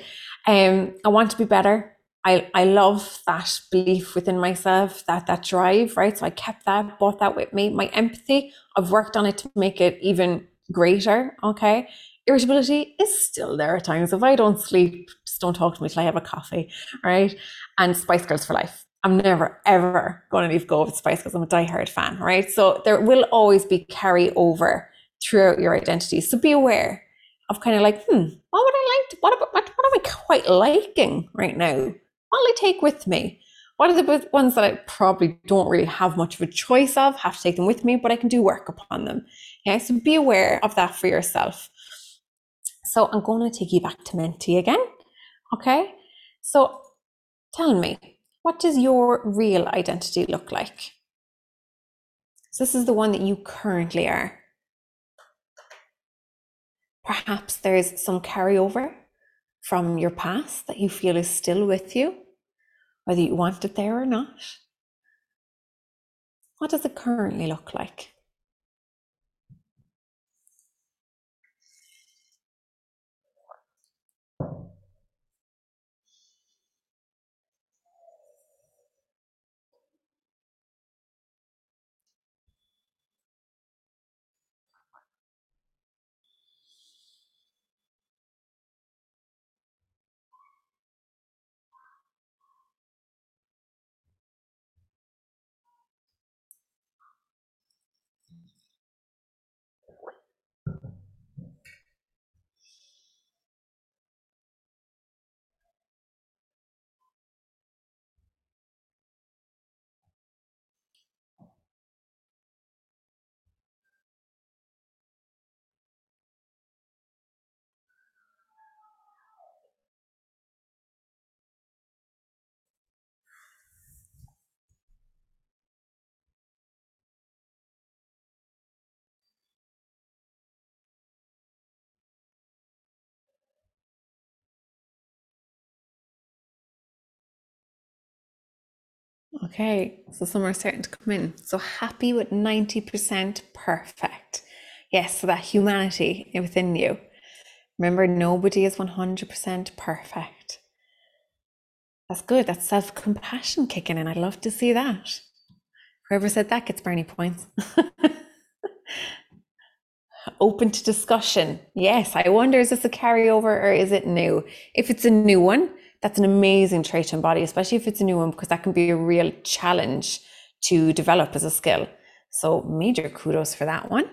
Um, I want to be better. I, I love that belief within myself, that that drive, right? So I kept that, brought that with me. My empathy, I've worked on it to make it even greater. Okay. Irritability is still there at times. If I don't sleep, just don't talk to me till I have a coffee, right? And Spice Girls for life. I'm never ever going to leave go of Spice Girls. I'm a diehard fan, right? So there will always be carry over throughout your identity. So be aware of kind of like, hmm, what would I like? To, what, about, what, what am I quite liking right now? What will I take with me? What are the ones that I probably don't really have much of a choice of, have to take them with me, but I can do work upon them. Yeah, so be aware of that for yourself. So I'm going to take you back to Menti again. Okay, so tell me, what does your real identity look like? So this is the one that you currently are. Perhaps there's some carryover from your past that you feel is still with you, whether you want it there or not. What does it currently look like? Okay, so some are starting to come in. So happy with 90% perfect. Yes, so that humanity within you. Remember, nobody is 100% perfect. That's good. That's self compassion kicking in. I'd love to see that. Whoever said that gets brownie points. Open to discussion. Yes, I wonder is this a carryover or is it new? If it's a new one, that's an amazing trait to embody, especially if it's a new one, because that can be a real challenge to develop as a skill. So, major kudos for that one.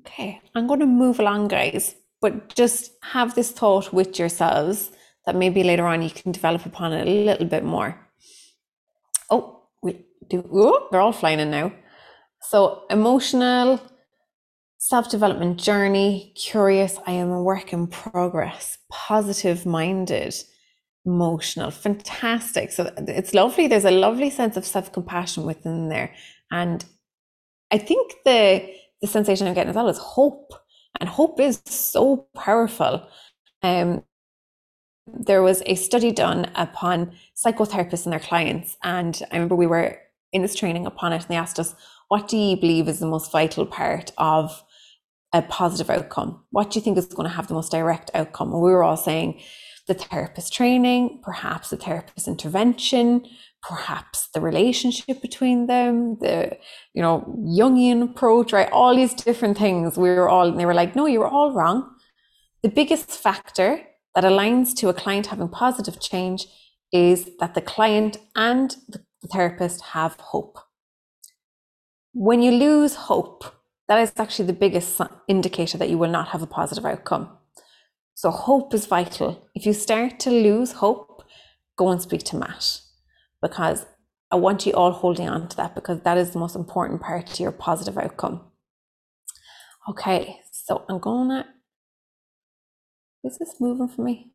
Okay, I'm going to move along, guys, but just have this thought with yourselves that maybe later on you can develop upon it a little bit more. Oh, we do. Oh, they're all flying in now. So, emotional, self development journey, curious, I am a work in progress, positive minded, emotional, fantastic. So it's lovely. There's a lovely sense of self compassion within there. And I think the, the sensation I'm getting as well is hope. And hope is so powerful. Um, there was a study done upon psychotherapists and their clients. And I remember we were in this training upon it, and they asked us, What do you believe is the most vital part of a positive outcome? What do you think is going to have the most direct outcome? And we were all saying the therapist training, perhaps the therapist intervention, perhaps the relationship between them, the you know Jungian approach, right? All these different things. We were all, and they were like, no, you were all wrong. The biggest factor that aligns to a client having positive change is that the client and the therapist have hope. When you lose hope, that is actually the biggest indicator that you will not have a positive outcome. So, hope is vital. If you start to lose hope, go and speak to Matt because I want you all holding on to that because that is the most important part to your positive outcome. Okay, so I'm gonna. Is this moving for me?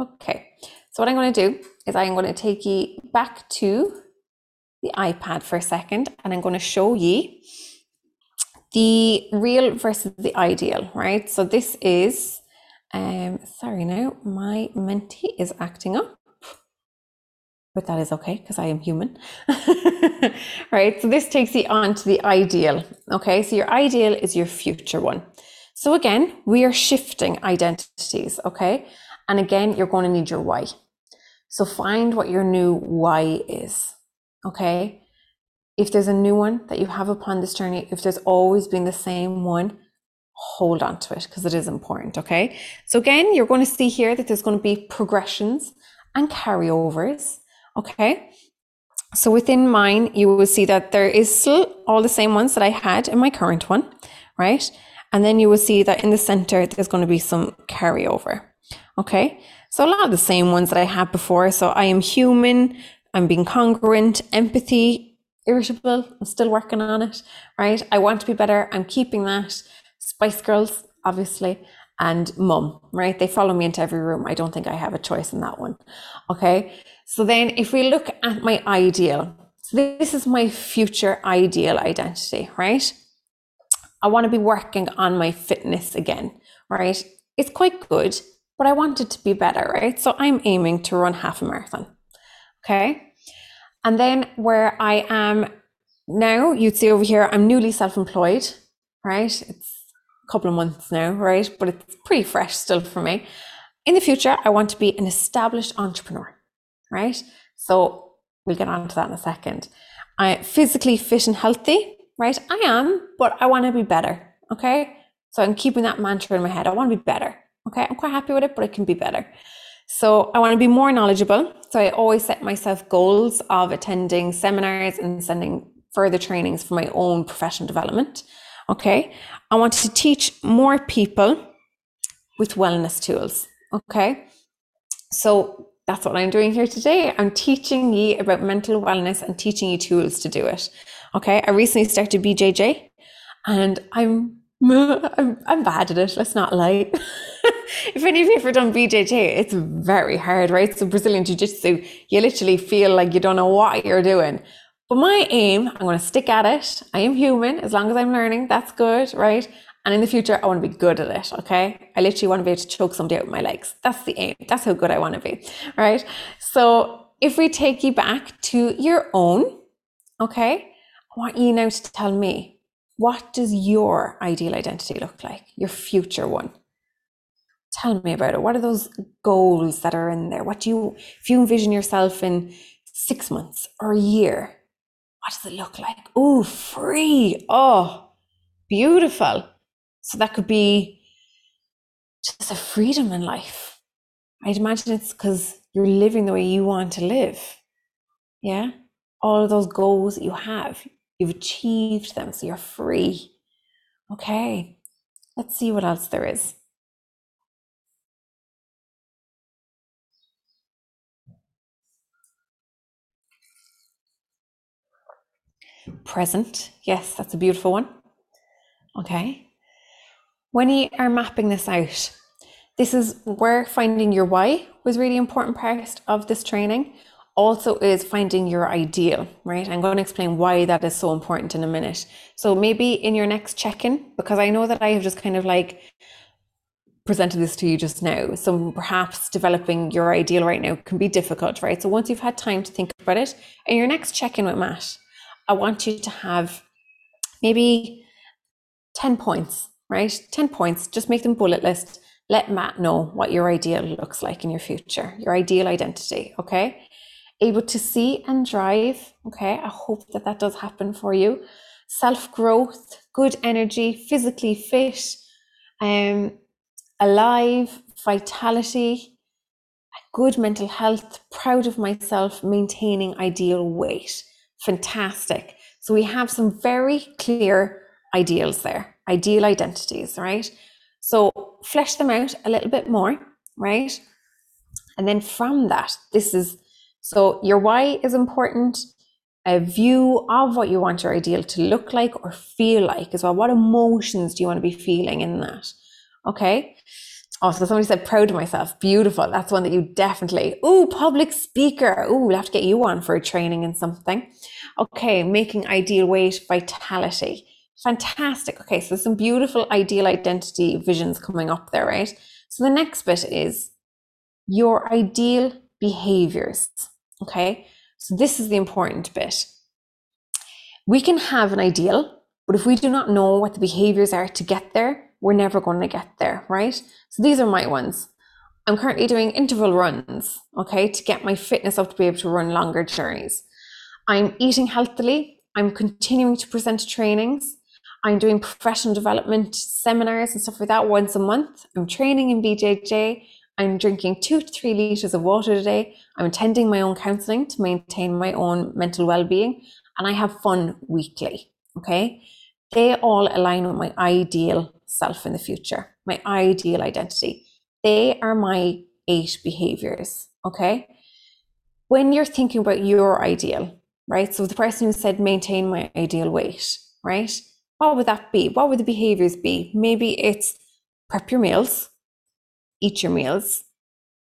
Okay, so what I'm going to do is I'm going to take you back to the iPad for a second and I'm going to show you the real versus the ideal, right? So this is, um, sorry now, my Menti is acting up, but that is okay because I am human, right? So this takes you on to the ideal, okay? So your ideal is your future one. So again, we are shifting identities, okay? And again, you're going to need your why. So find what your new why is. Okay. If there's a new one that you have upon this journey, if there's always been the same one, hold on to it because it is important. Okay. So again, you're going to see here that there's going to be progressions and carryovers. Okay. So within mine, you will see that there is still all the same ones that I had in my current one, right? And then you will see that in the center, there's going to be some carryover. Okay. So a lot of the same ones that I had before. So I am human, I'm being congruent, empathy, irritable. I'm still working on it, right? I want to be better. I'm keeping that. Spice Girls, obviously, and mum, right? They follow me into every room. I don't think I have a choice in that one. Okay. So then if we look at my ideal, so this is my future ideal identity, right? I want to be working on my fitness again, right? It's quite good but I want it to be better, right? So I'm aiming to run half a marathon. Okay. And then where I am now, you'd see over here, I'm newly self employed, right? It's a couple of months now, right? But it's pretty fresh still for me. In the future, I want to be an established entrepreneur, right? So we'll get on to that in a second. I physically fit and healthy, right? I am, but I want to be better. Okay. So I'm keeping that mantra in my head. I want to be better. Okay, I'm quite happy with it, but it can be better. So I want to be more knowledgeable. So I always set myself goals of attending seminars and sending further trainings for my own professional development. Okay. I want to teach more people with wellness tools. Okay. So that's what I'm doing here today. I'm teaching you about mental wellness and teaching you tools to do it. Okay. I recently started BJJ and I'm I'm, I'm bad at it. Let's not lie. if any of you ever done BJJ, it's very hard, right? So Brazilian Jiu Jitsu, you literally feel like you don't know what you're doing. But my aim, I'm going to stick at it. I am human. As long as I'm learning, that's good, right? And in the future, I want to be good at it. Okay. I literally want to be able to choke somebody out with my legs. That's the aim. That's how good I want to be. Right. So if we take you back to your own, okay, I want you now to tell me what does your ideal identity look like? Your future one? Tell me about it. What are those goals that are in there? What do you, if you envision yourself in six months or a year, what does it look like? Oh, free. Oh, beautiful. So that could be just a freedom in life. I'd imagine it's because you're living the way you want to live. Yeah. All of those goals that you have, You've achieved them, so you're free. Okay, let's see what else there is. Present, yes, that's a beautiful one. Okay. When you are mapping this out, this is where finding your why was really important part of this training also is finding your ideal, right? I'm going to explain why that is so important in a minute. So maybe in your next check in, because I know that I have just kind of like presented this to you just now. So perhaps developing your ideal right now can be difficult, right? So once you've had time to think about it, in your next check in with Matt, I want you to have maybe 10 points, right? 10 points, just make them bullet list. let Matt know what your ideal looks like in your future, your ideal identity, okay? Able to see and drive, okay? I hope that that does happen for you. Self growth, good energy, physically fit, um, alive, vitality, good mental health, proud of myself, maintaining ideal weight. Fantastic. So we have some very clear ideals there, ideal identities, right? So flesh them out a little bit more, right? And then from that, this is so your why is important. A view of what you want your ideal to look like or feel like as well. What emotions do you want to be feeling in that? Okay. Oh, so somebody said proud of myself. Beautiful. That's one that you definitely. Oh, public speaker. Oh, we'll have to get you on for a training and something. Okay, making ideal weight vitality. Fantastic. Okay, so some beautiful ideal identity visions coming up there, right? So the next bit is your ideal behaviors. Okay, so this is the important bit. We can have an ideal, but if we do not know what the behaviors are to get there, we're never going to get there, right? So these are my ones. I'm currently doing interval runs, okay, to get my fitness up to be able to run longer journeys. I'm eating healthily. I'm continuing to present trainings. I'm doing professional development seminars and stuff like that once a month. I'm training in BJJ. I'm drinking two to three liters of water a day. I'm attending my own counseling to maintain my own mental well being. And I have fun weekly. Okay. They all align with my ideal self in the future, my ideal identity. They are my eight behaviors. Okay. When you're thinking about your ideal, right? So the person who said maintain my ideal weight, right? What would that be? What would the behaviors be? Maybe it's prep your meals, eat your meals,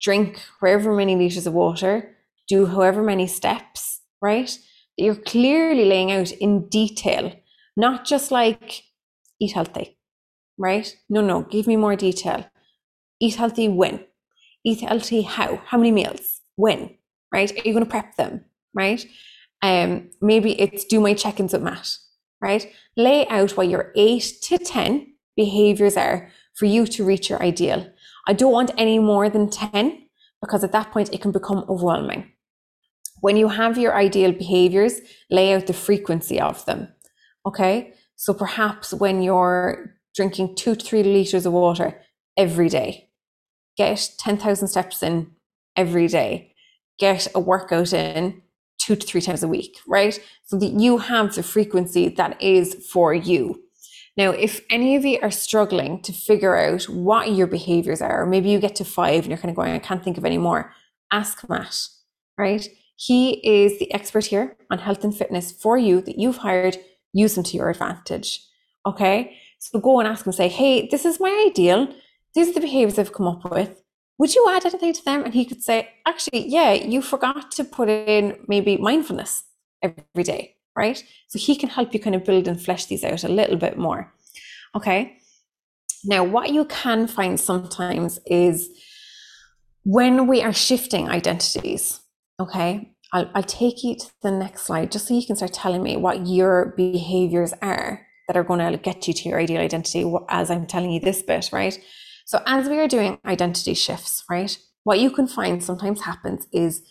drink however many liters of water, do however many steps, right? You're clearly laying out in detail, not just like eat healthy, right? No, no, give me more detail. Eat healthy when? Eat healthy how? How many meals? When? Right? Are you going to prep them? Right? Um, maybe it's do my check ins with Matt, right? Lay out what your eight to 10 behaviors are for you to reach your ideal. I don't want any more than 10 because at that point it can become overwhelming. When you have your ideal behaviors, lay out the frequency of them. Okay. So perhaps when you're drinking two to three liters of water every day. Get 10,000 steps in every day. Get a workout in two to three times a week, right? So that you have the frequency that is for you. Now, if any of you are struggling to figure out what your behaviors are, or maybe you get to five and you're kind of going, I can't think of any more, ask Matt, right? He is the expert here on health and fitness for you that you've hired. Use him to your advantage. Okay. So go and ask and say, hey, this is my ideal. These are the behaviors I've come up with. Would you add anything to them? And he could say, actually, yeah, you forgot to put in maybe mindfulness every day, right? So he can help you kind of build and flesh these out a little bit more. Okay. Now, what you can find sometimes is when we are shifting identities, okay, I'll, I'll take you to the next slide just so you can start telling me what your behaviors are that are going to get you to your ideal identity as I'm telling you this bit, right? So, as we are doing identity shifts, right, what you can find sometimes happens is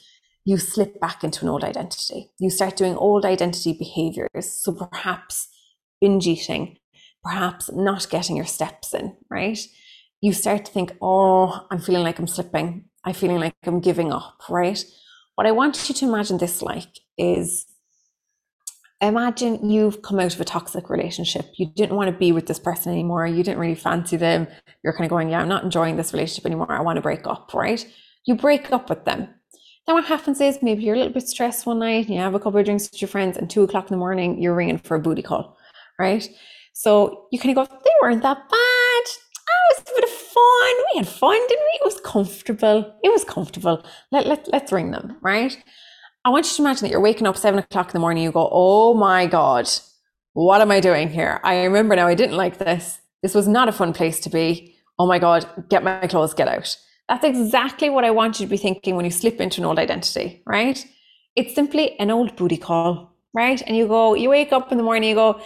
you slip back into an old identity. You start doing old identity behaviors. So, perhaps binge eating, perhaps not getting your steps in, right? You start to think, oh, I'm feeling like I'm slipping. I'm feeling like I'm giving up, right? What I want you to imagine this like is imagine you've come out of a toxic relationship. You didn't want to be with this person anymore. You didn't really fancy them. You're kind of going, yeah, I'm not enjoying this relationship anymore. I want to break up, right? You break up with them. Then what happens is maybe you're a little bit stressed one night and you have a couple of drinks with your friends and two o'clock in the morning, you're ringing for a booty call, right? So you kind of go, they weren't that bad. Oh, was a bit of fun. We had fun, didn't we? It was comfortable. It was comfortable. Let, let, let's ring them, right? I want you to imagine that you're waking up seven o'clock in the morning. You go, Oh my God, what am I doing here? I remember now I didn't like this. This was not a fun place to be. Oh my God, get my clothes, get out. That's exactly what I want you to be thinking when you slip into an old identity, right? It's simply an old booty call, right? And you go, you wake up in the morning, you go,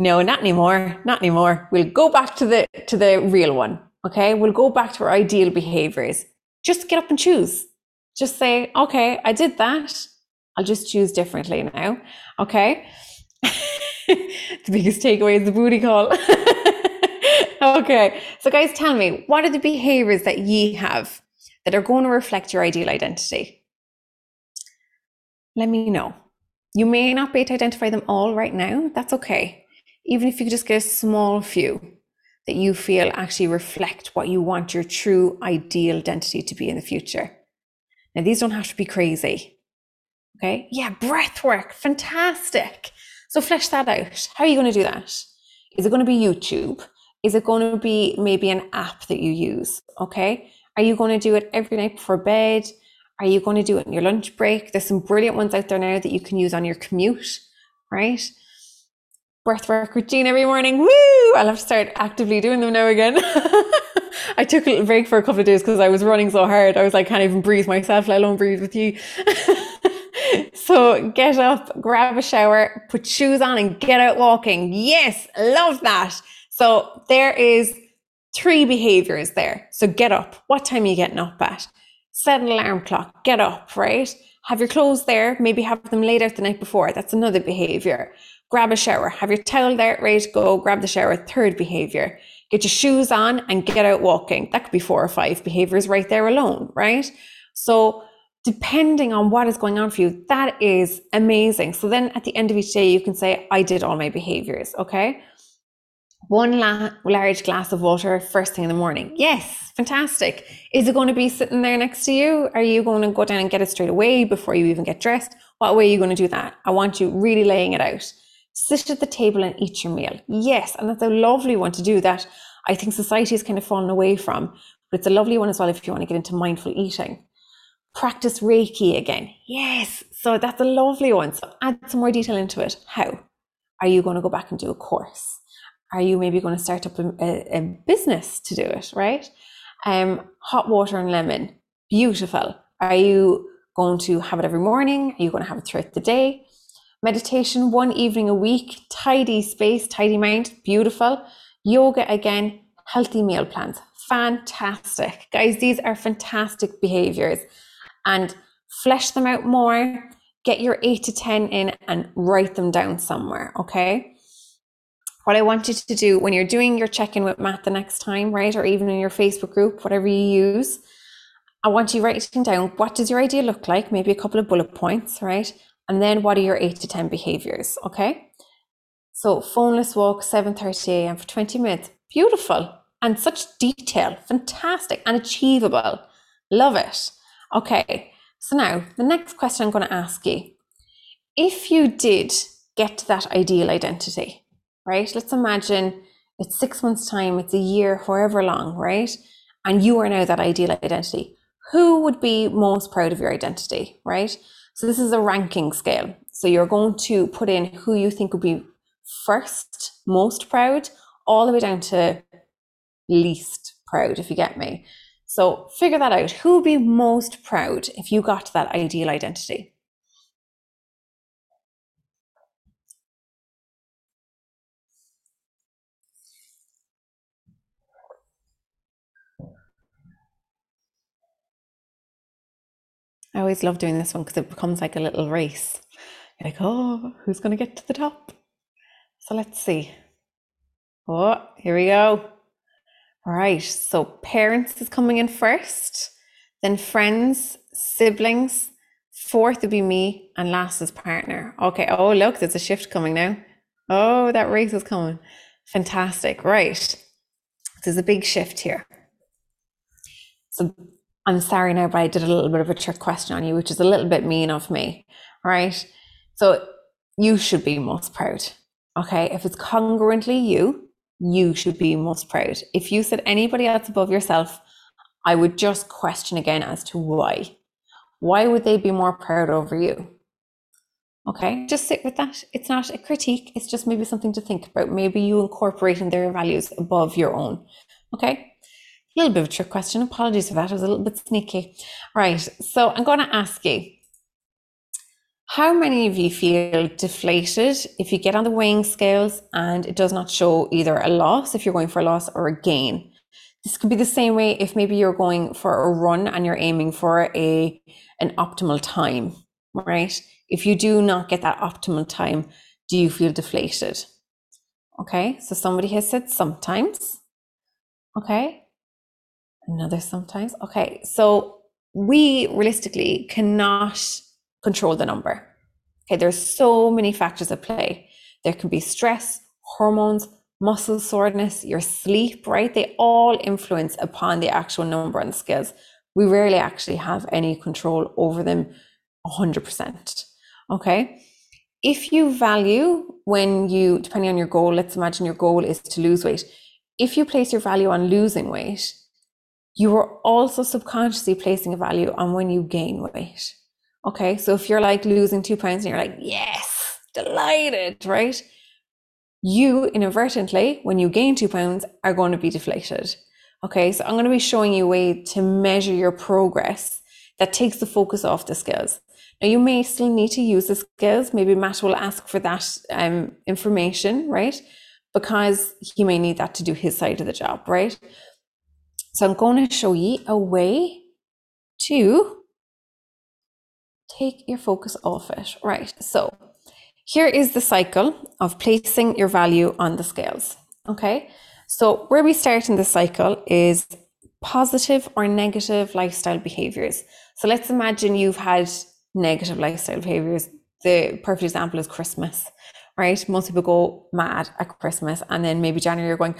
no, not anymore, not anymore. We'll go back to the to the real one, Okay, we'll go back to our ideal behaviors. Just get up and choose. Just say, okay, I did that. I'll just choose differently now. Okay. the biggest takeaway is the booty call. okay. So, guys, tell me, what are the behaviors that ye have that are going to reflect your ideal identity? Let me know. You may not be able to identify them all right now. That's okay. Even if you just get a small few that you feel actually reflect what you want your true ideal identity to be in the future. Now, these don't have to be crazy. Okay. Yeah, breath work. Fantastic. So flesh that out. How are you going to do that? Is it going to be YouTube? Is it going to be maybe an app that you use? Okay. Are you going to do it every night before bed? Are you going to do it in your lunch break? There's some brilliant ones out there now that you can use on your commute, right? Breath work routine every morning. Woo! I'll have to start actively doing them now again. I took a little break for a couple of days because I was running so hard. I was like, I can't even breathe myself, let alone breathe with you. so get up, grab a shower, put shoes on, and get out walking. Yes, love that. So there is three behaviors there. So get up. What time are you getting up at? Set an alarm clock. Get up, right? Have your clothes there. Maybe have them laid out the night before. That's another behavior. Grab a shower. Have your towel there, to go. Grab the shower. Third behavior get your shoes on and get out walking. That could be four or five behaviors right there alone, right? So, depending on what is going on for you, that is amazing. So, then at the end of each day, you can say, I did all my behaviors, okay? One la- large glass of water first thing in the morning. Yes, fantastic. Is it going to be sitting there next to you? Are you going to go down and get it straight away before you even get dressed? What way are you going to do that? I want you really laying it out sit at the table and eat your meal. Yes, and that's a lovely one to do that. I think society has kind of fallen away from, but it's a lovely one as well if you want to get into mindful eating. Practice Reiki again. Yes, so that's a lovely one. So add some more detail into it. How? Are you going to go back and do a course? Are you maybe going to start up a, a, business to do it, right? Um, hot water and lemon. Beautiful. Are you going to have it every morning? Are you going to have it throughout the day? Meditation one evening a week, tidy space, tidy mind, beautiful. Yoga again, healthy meal plans, fantastic. Guys, these are fantastic behaviors and flesh them out more. Get your eight to 10 in and write them down somewhere, okay? What I want you to do when you're doing your check in with Matt the next time, right? Or even in your Facebook group, whatever you use, I want you writing down what does your idea look like? Maybe a couple of bullet points, right? And then what are your eight to 10 behaviors? Okay. So phoneless walk, 7.30 a.m. for 20 minutes. Beautiful. And such detail. Fantastic and achievable. Love it. Okay. So now the next question I'm going to ask you. If you did get to that ideal identity, right? Let's imagine it's six months' time, it's a year, however long, right? And you are now that ideal identity. Who would be most proud of your identity, right? So this is a ranking scale. So you're going to put in who you think would be first, most proud, all the way down to least proud, if you get me. So figure that out. Who would be most proud if you got to that ideal identity? I always love doing this one because it becomes like a little race. You're like, oh, who's going to get to the top? So let's see. Oh, here we go. All right. So parents is coming in first, then friends, siblings. Fourth would be me, and last is partner. Okay. Oh, look, there's a shift coming now. Oh, that race is coming. Fantastic. Right. There's a big shift here. So I'm sorry now, but I did a little bit of a trick question on you, which is a little bit mean of me, right? So you should be most proud. Okay. If it's congruently you, you should be most proud. If you said anybody else above yourself, I would just question again as to why. Why would they be more proud over you? Okay, just sit with that. It's not a critique, it's just maybe something to think about. Maybe you incorporating their values above your own. Okay, a little bit of a trick question. Apologies for that. I was a little bit sneaky. Right. So I'm going to ask you how many of you feel deflated if you get on the weighing scales and it does not show either a loss if you're going for a loss or a gain? This could be the same way if maybe you're going for a run and you're aiming for a an optimal time, right? If you do not get that optimal time, do you feel deflated? Okay, so somebody has said sometimes. Okay, another sometimes. Okay, so we realistically cannot control the number. Okay, there's so many factors at play. There can be stress, hormones, muscle soreness, your sleep, right? They all influence upon the actual number on the scales. We rarely actually have any control over them 100%. Okay. If you value when you, depending on your goal, let's imagine your goal is to lose weight. If you place your value on losing weight, you are also subconsciously placing a value on when you gain weight. Okay. So if you're like losing two pounds and you're like, yes, delighted, right? you inadvertently, when you gain two pounds, are going to be deflated. Okay, so I'm going to be showing you a way to measure your progress that takes the focus off the scales. Now, you may still need to use the scales. Maybe Matt will ask for that um, information, right? Because he may need that to do his side of the job, right? So I'm going to show you a way to take your focus off it. Right. So here is the cycle of placing your value on the scales. Okay, so where we start in the cycle is positive or negative lifestyle behaviors. So let's imagine you've had negative lifestyle behaviors. The perfect example is Christmas, right? Most people go mad at Christmas, and then maybe January you're going,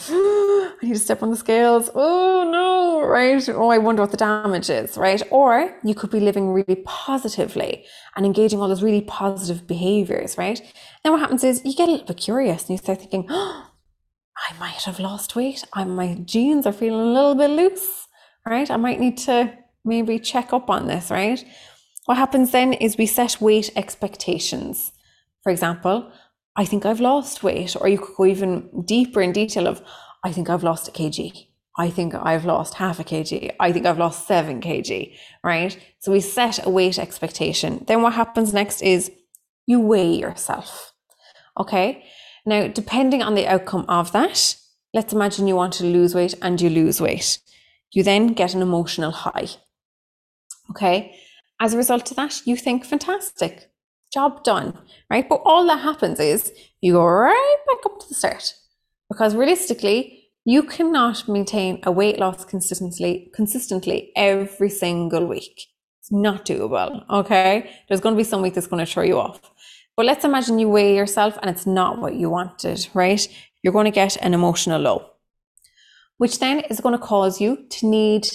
I need to step on the scales. Oh no, right? Oh, I wonder what the damage is, right? Or you could be living really positively and engaging all those really positive behaviors, right? Then what happens is you get a little bit curious and you start thinking, oh, I might have lost weight. I, my jeans are feeling a little bit loose, right? I might need to maybe check up on this, right? What happens then is we set weight expectations. For example, I think I've lost weight, or you could go even deeper in detail of, I think I've lost a kg. I think I've lost half a kg. I think I've lost seven kg, right? So we set a weight expectation. Then what happens next is you weigh yourself. Okay. Now, depending on the outcome of that, let's imagine you want to lose weight and you lose weight. You then get an emotional high. Okay. As a result of that, you think, fantastic, job done, right? But all that happens is you go right back up to the start because realistically, you cannot maintain a weight loss consistently consistently every single week. It's not doable. Okay. There's going to be some week that's going to throw you off. But let's imagine you weigh yourself and it's not what you wanted, right? You're going to get an emotional low, which then is going to cause you to need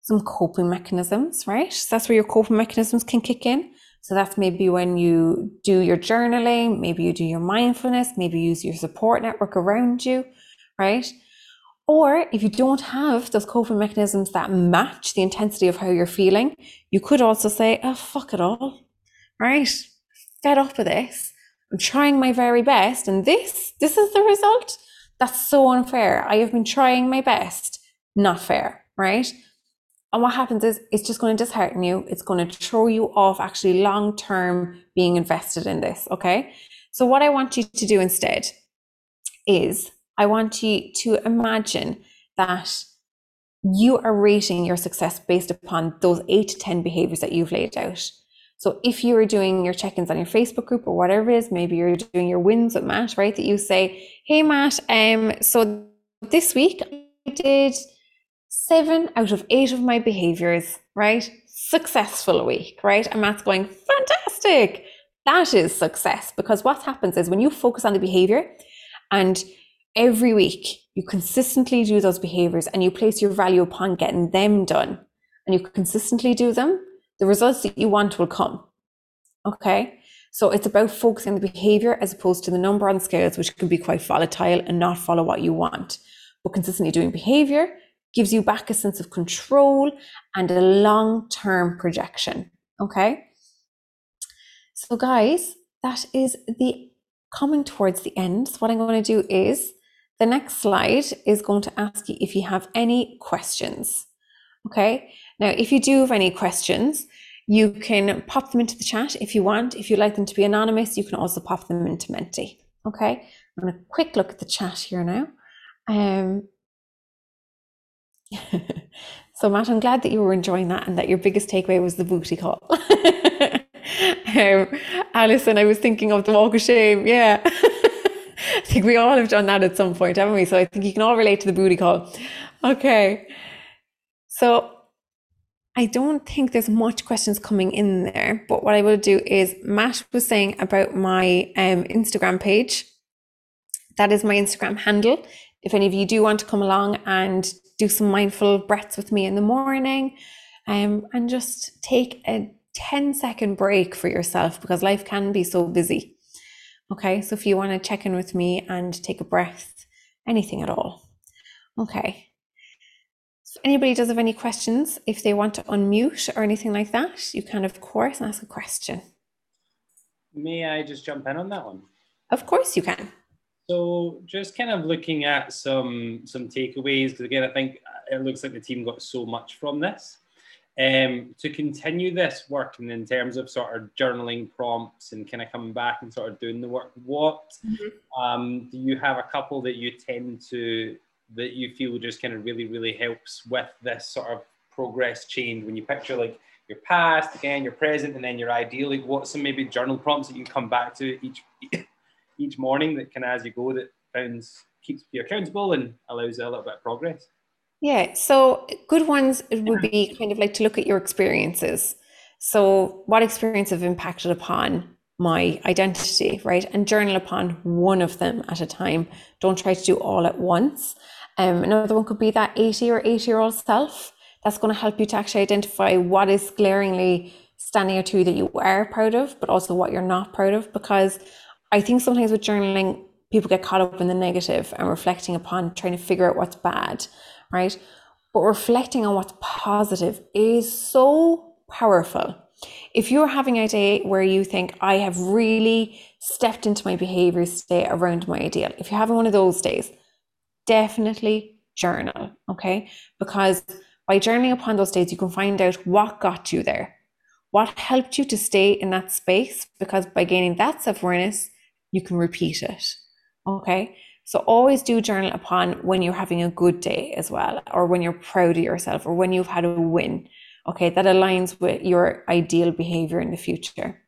some coping mechanisms, right? So that's where your coping mechanisms can kick in. So that's maybe when you do your journaling, maybe you do your mindfulness, maybe you use your support network around you, right? Or if you don't have those coping mechanisms that match the intensity of how you're feeling, you could also say, oh, fuck it all, right? Fed up with this. I'm trying my very best, and this, this is the result. That's so unfair. I have been trying my best. Not fair, right? And what happens is it's just going to dishearten you. It's going to throw you off actually long term being invested in this. Okay. So, what I want you to do instead is I want you to imagine that you are rating your success based upon those eight to 10 behaviors that you've laid out. So if you are doing your check-ins on your Facebook group or whatever it is, maybe you're doing your wins with Matt, right? That you say, hey Matt, um, so this week I did seven out of eight of my behaviors, right? Successful week, right? And Matt's going, fantastic. That is success because what happens is when you focus on the behavior and every week you consistently do those behaviors and you place your value upon getting them done and you consistently do them, the results that you want will come. Okay. So it's about focusing on the behavior as opposed to the number on scales, which can be quite volatile and not follow what you want. But consistently doing behavior gives you back a sense of control and a long term projection. Okay. So, guys, that is the coming towards the end. So, what I'm going to do is the next slide is going to ask you if you have any questions. Okay. Now, if you do have any questions, you can pop them into the chat if you want. If you'd like them to be anonymous, you can also pop them into Menti. Okay. I'm going to quick look at the chat here now. Um, so, Matt, I'm glad that you were enjoying that and that your biggest takeaway was the booty call. um, Alison, I was thinking of the walk of shame. Yeah. I think we all have done that at some point, haven't we? So I think you can all relate to the booty call. Okay. So I don't think there's much questions coming in there, but what I will do is Matt was saying about my um, Instagram page. That is my Instagram handle. If any of you do want to come along and do some mindful breaths with me in the morning um, and just take a 10 second break for yourself because life can be so busy. Okay, so if you want to check in with me and take a breath, anything at all. Okay. If anybody does have any questions, if they want to unmute or anything like that, you can, of course, ask a question. May I just jump in on that one? Of course, you can. So, just kind of looking at some some takeaways, because again, I think it looks like the team got so much from this um, to continue this work and in terms of sort of journaling prompts and kind of coming back and sort of doing the work what mm-hmm. um, do you have a couple that you tend to that you feel just kind of really really helps with this sort of progress change when you picture like your past again your present and then your ideal like what's some maybe journal prompts that you come back to each each morning that kind of as you go that finds keeps you accountable and allows a little bit of progress yeah, so good ones would be kind of like to look at your experiences. So, what experience have impacted upon my identity, right? And journal upon one of them at a time. Don't try to do all at once. Um, another one could be that 80 or 80 year old self. That's going to help you to actually identify what is glaringly standing out to you that you are proud of, but also what you're not proud of. Because I think sometimes with journaling, people get caught up in the negative and reflecting upon trying to figure out what's bad right? But reflecting on what's positive is so powerful. If you're having a day where you think, I have really stepped into my behavior state around my ideal, if you're having one of those days, definitely journal, okay? Because by journaling upon those days, you can find out what got you there, what helped you to stay in that space, because by gaining that self awareness, you can repeat it, okay? So always do journal upon when you're having a good day as well, or when you're proud of yourself, or when you've had a win. Okay, that aligns with your ideal behavior in the future,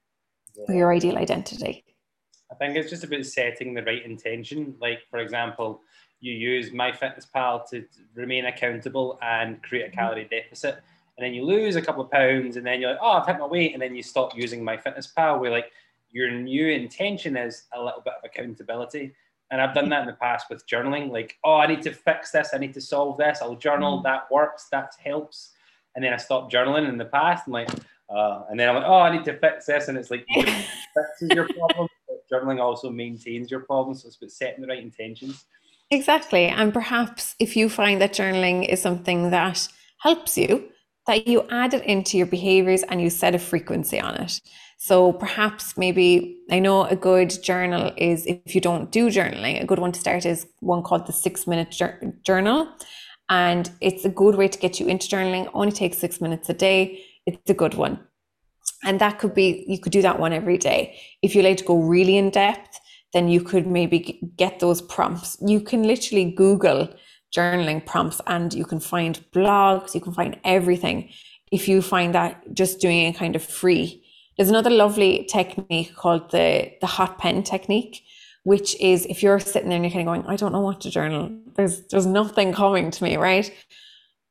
yeah. or your ideal identity. I think it's just about setting the right intention. Like, for example, you use MyFitnessPal to remain accountable and create a mm-hmm. calorie deficit. And then you lose a couple of pounds, and then you're like, oh, I've hit my weight. And then you stop using MyFitnessPal, where like your new intention is a little bit of accountability. And I've done that in the past with journaling, like, oh, I need to fix this, I need to solve this. I'll journal, mm. that works, that helps. And then I stopped journaling in the past. I'm like, uh, and then I'm like, oh, I need to fix this. And it's like, fixes your problem. journaling also maintains your problem. So it's about setting the right intentions. Exactly. And perhaps if you find that journaling is something that helps you, that you add it into your behaviors and you set a frequency on it. So perhaps maybe I know a good journal is if you don't do journaling, a good one to start is one called the six minute journal. And it's a good way to get you into journaling, only takes six minutes a day. It's a good one. And that could be, you could do that one every day. If you like to go really in depth, then you could maybe get those prompts. You can literally Google journaling prompts and you can find blogs, you can find everything. If you find that just doing it kind of free, there's another lovely technique called the, the hot pen technique, which is if you're sitting there and you're kind of going, I don't know what to journal. There's there's nothing coming to me, right?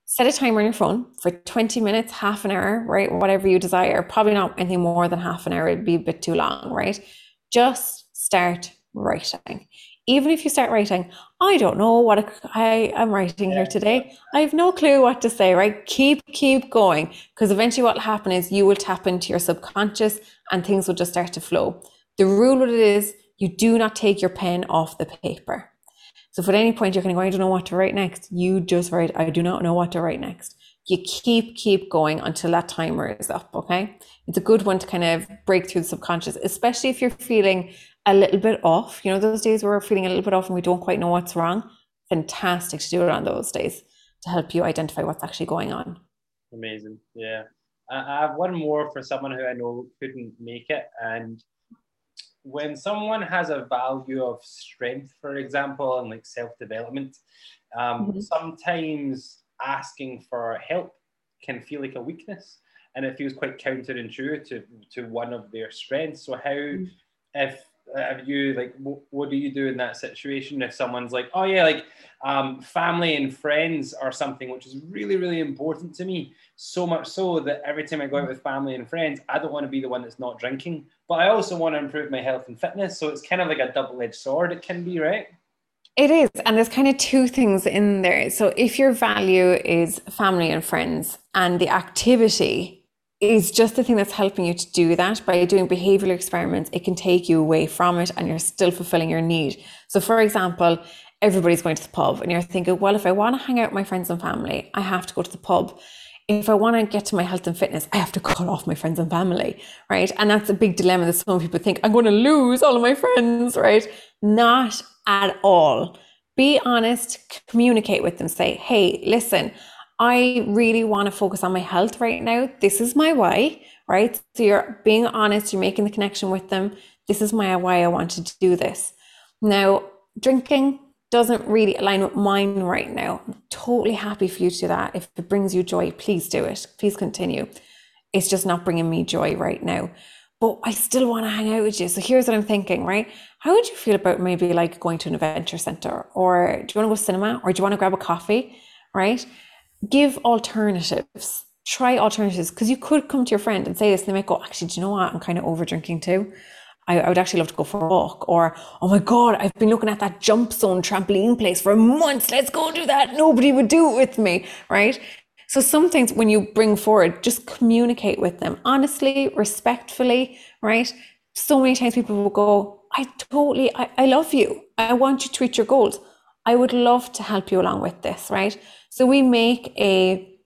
Set a timer on your phone for 20 minutes, half an hour, right? Whatever you desire. Probably not anything more than half an hour, it'd be a bit too long, right? Just start writing even if you start writing, I don't know what I am writing here today. I have no clue what to say, right? Keep, keep going. Because eventually what will happen is you will tap into your subconscious and things will just start to flow. The rule of it is you do not take your pen off the paper. So if at any point you're going, I don't know what to write next, you just write, I do not know what to write next. You keep, keep going until that timer is up, okay? It's a good one to kind of break through the subconscious, especially if you're feeling a little bit off. You know, those days where we're feeling a little bit off and we don't quite know what's wrong. Fantastic to do it on those days to help you identify what's actually going on. Amazing. Yeah. I have one more for someone who I know couldn't make it. And when someone has a value of strength, for example, and like self development, um, mm-hmm. sometimes asking for help can feel like a weakness and it feels quite counterintuitive to one of their strengths. So how, mm. if have you like what, what, do you do in that situation if someone's like oh yeah like um, family and friends are something which is really really important to me so much so that every time i go out with family and friends i don't want to be the one that's not drinking but i also want to improve my health and fitness. So it's kind of like a double-edged sword it can be right? It is and there's kind of two things in there. So if your value is family and friends and the activity is just the thing that's helping you to do that. By doing behavioral experiments it can take you away from it and you're still fulfilling your need. So for example everybody's going to the pub and you're thinking well if i want to hang out with my friends and family i have to go to the pub. If i want to get to my health and fitness i have to cut off my friends and family right? And that's a big dilemma that some people think i'm going to lose all of my friends right? Not at all. Be honest communicate with them say hey listen I really want to focus on my health right now. This is my why, right? So you're being honest, you're making the connection with them. This is my why I wanted to do this. Now, drinking doesn't really align with mine right now. I'm totally happy for you to do that. If it brings you joy, please do it. Please continue. It's just not bringing me joy right now. But I still want to hang out with you. So here's what I'm thinking, right? How would you feel about maybe like going to an adventure center or do you want to go to cinema or do you want to grab a coffee, right? Give alternatives. Try alternatives because you could come to your friend and say this and they might go actually do you know what? I'm kind of over drinking too. I, I, would actually love to go for a walk or oh my god i've been looking at that jump zone trampoline place for months. Let's go do that. Nobody would do it with me right? So some things when you bring forward just communicate with them honestly respectfully right? So many times people will go i totally I, I love you. I want you to reach your goals. I would love to help you along with this right so we make a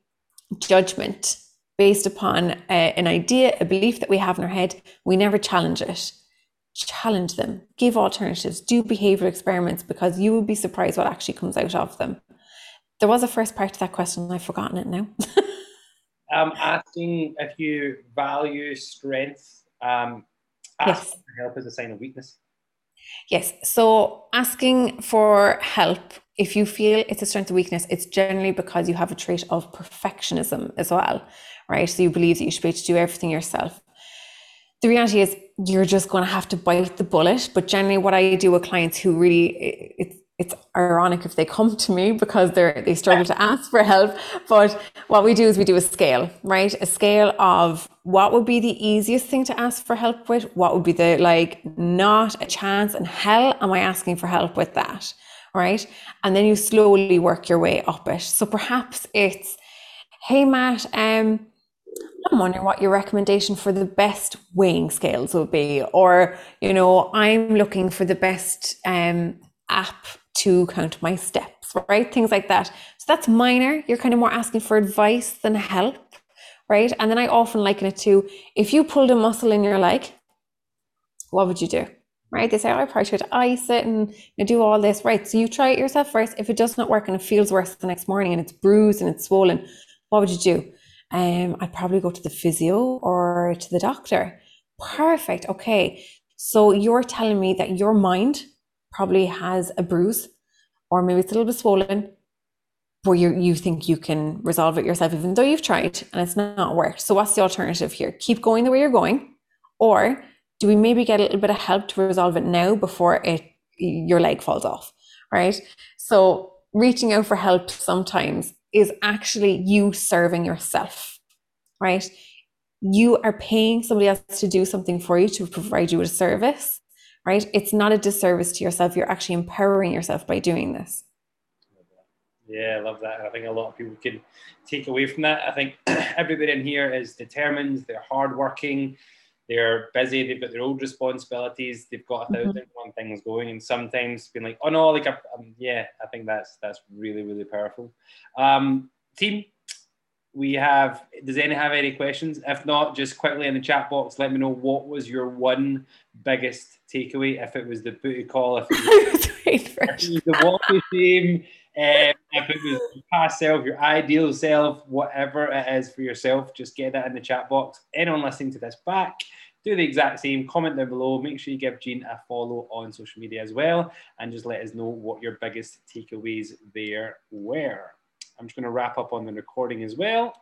judgment based upon a, an idea, a belief that we have in our head. We never challenge it. Challenge them, give alternatives, do behavioral experiments because you will be surprised what actually comes out of them. There was a first part to that question, I've forgotten it now. um, asking if you value strength, um, yes. for help is a sign of weakness. Yes. So asking for help, if you feel it's a strength or weakness, it's generally because you have a trait of perfectionism as well, right? So you believe that you should be able to do everything yourself. The reality is you're just going to have to bite the bullet. But generally, what I do with clients who really, it's it's ironic if they come to me because they're they struggle to ask for help. But what we do is we do a scale, right? A scale of what would be the easiest thing to ask for help with, what would be the like not a chance and hell am I asking for help with that? Right. And then you slowly work your way up it. So perhaps it's, hey Matt, um, I'm wondering what your recommendation for the best weighing scales would be, or you know, I'm looking for the best um, app to count my steps, right? Things like that. So that's minor. You're kind of more asking for advice than help, right? And then I often liken it to if you pulled a muscle in your leg, what would you do? Right? They say, oh, I probably should ice it and you know, do all this. Right. So you try it yourself first. If it does not work and it feels worse the next morning and it's bruised and it's swollen, what would you do? Um, I'd probably go to the physio or to the doctor. Perfect. Okay. So you're telling me that your mind probably has a bruise or maybe it's a little bit swollen, but you you think you can resolve it yourself, even though you've tried and it's not worked. So what's the alternative here? Keep going the way you're going, or do we maybe get a little bit of help to resolve it now before it your leg falls off, right? So reaching out for help sometimes is actually you serving yourself, right? You are paying somebody else to do something for you to provide you with a service right? It's not a disservice to yourself. You're actually empowering yourself by doing this. Yeah, I love that. And I think a lot of people can take away from that. I think everybody in here is determined, they're hardworking, they're busy, they've got their own responsibilities, they've got a 1000 mm-hmm. one things going, and sometimes being like, oh no, like, um, yeah, I think that's that's really really powerful. Um, team, we have does anyone have any questions if not just quickly in the chat box let me know what was your one biggest takeaway if it was the booty call if it was, if it was the walk of shame um, your past self your ideal self whatever it is for yourself. Just get that in the chat box. Anyone listening to this back do the exact same. Comment down below. Make sure you give jean a follow on social media as well and just let us know what your biggest takeaways there were. I'm just going to wrap up on the recording as well.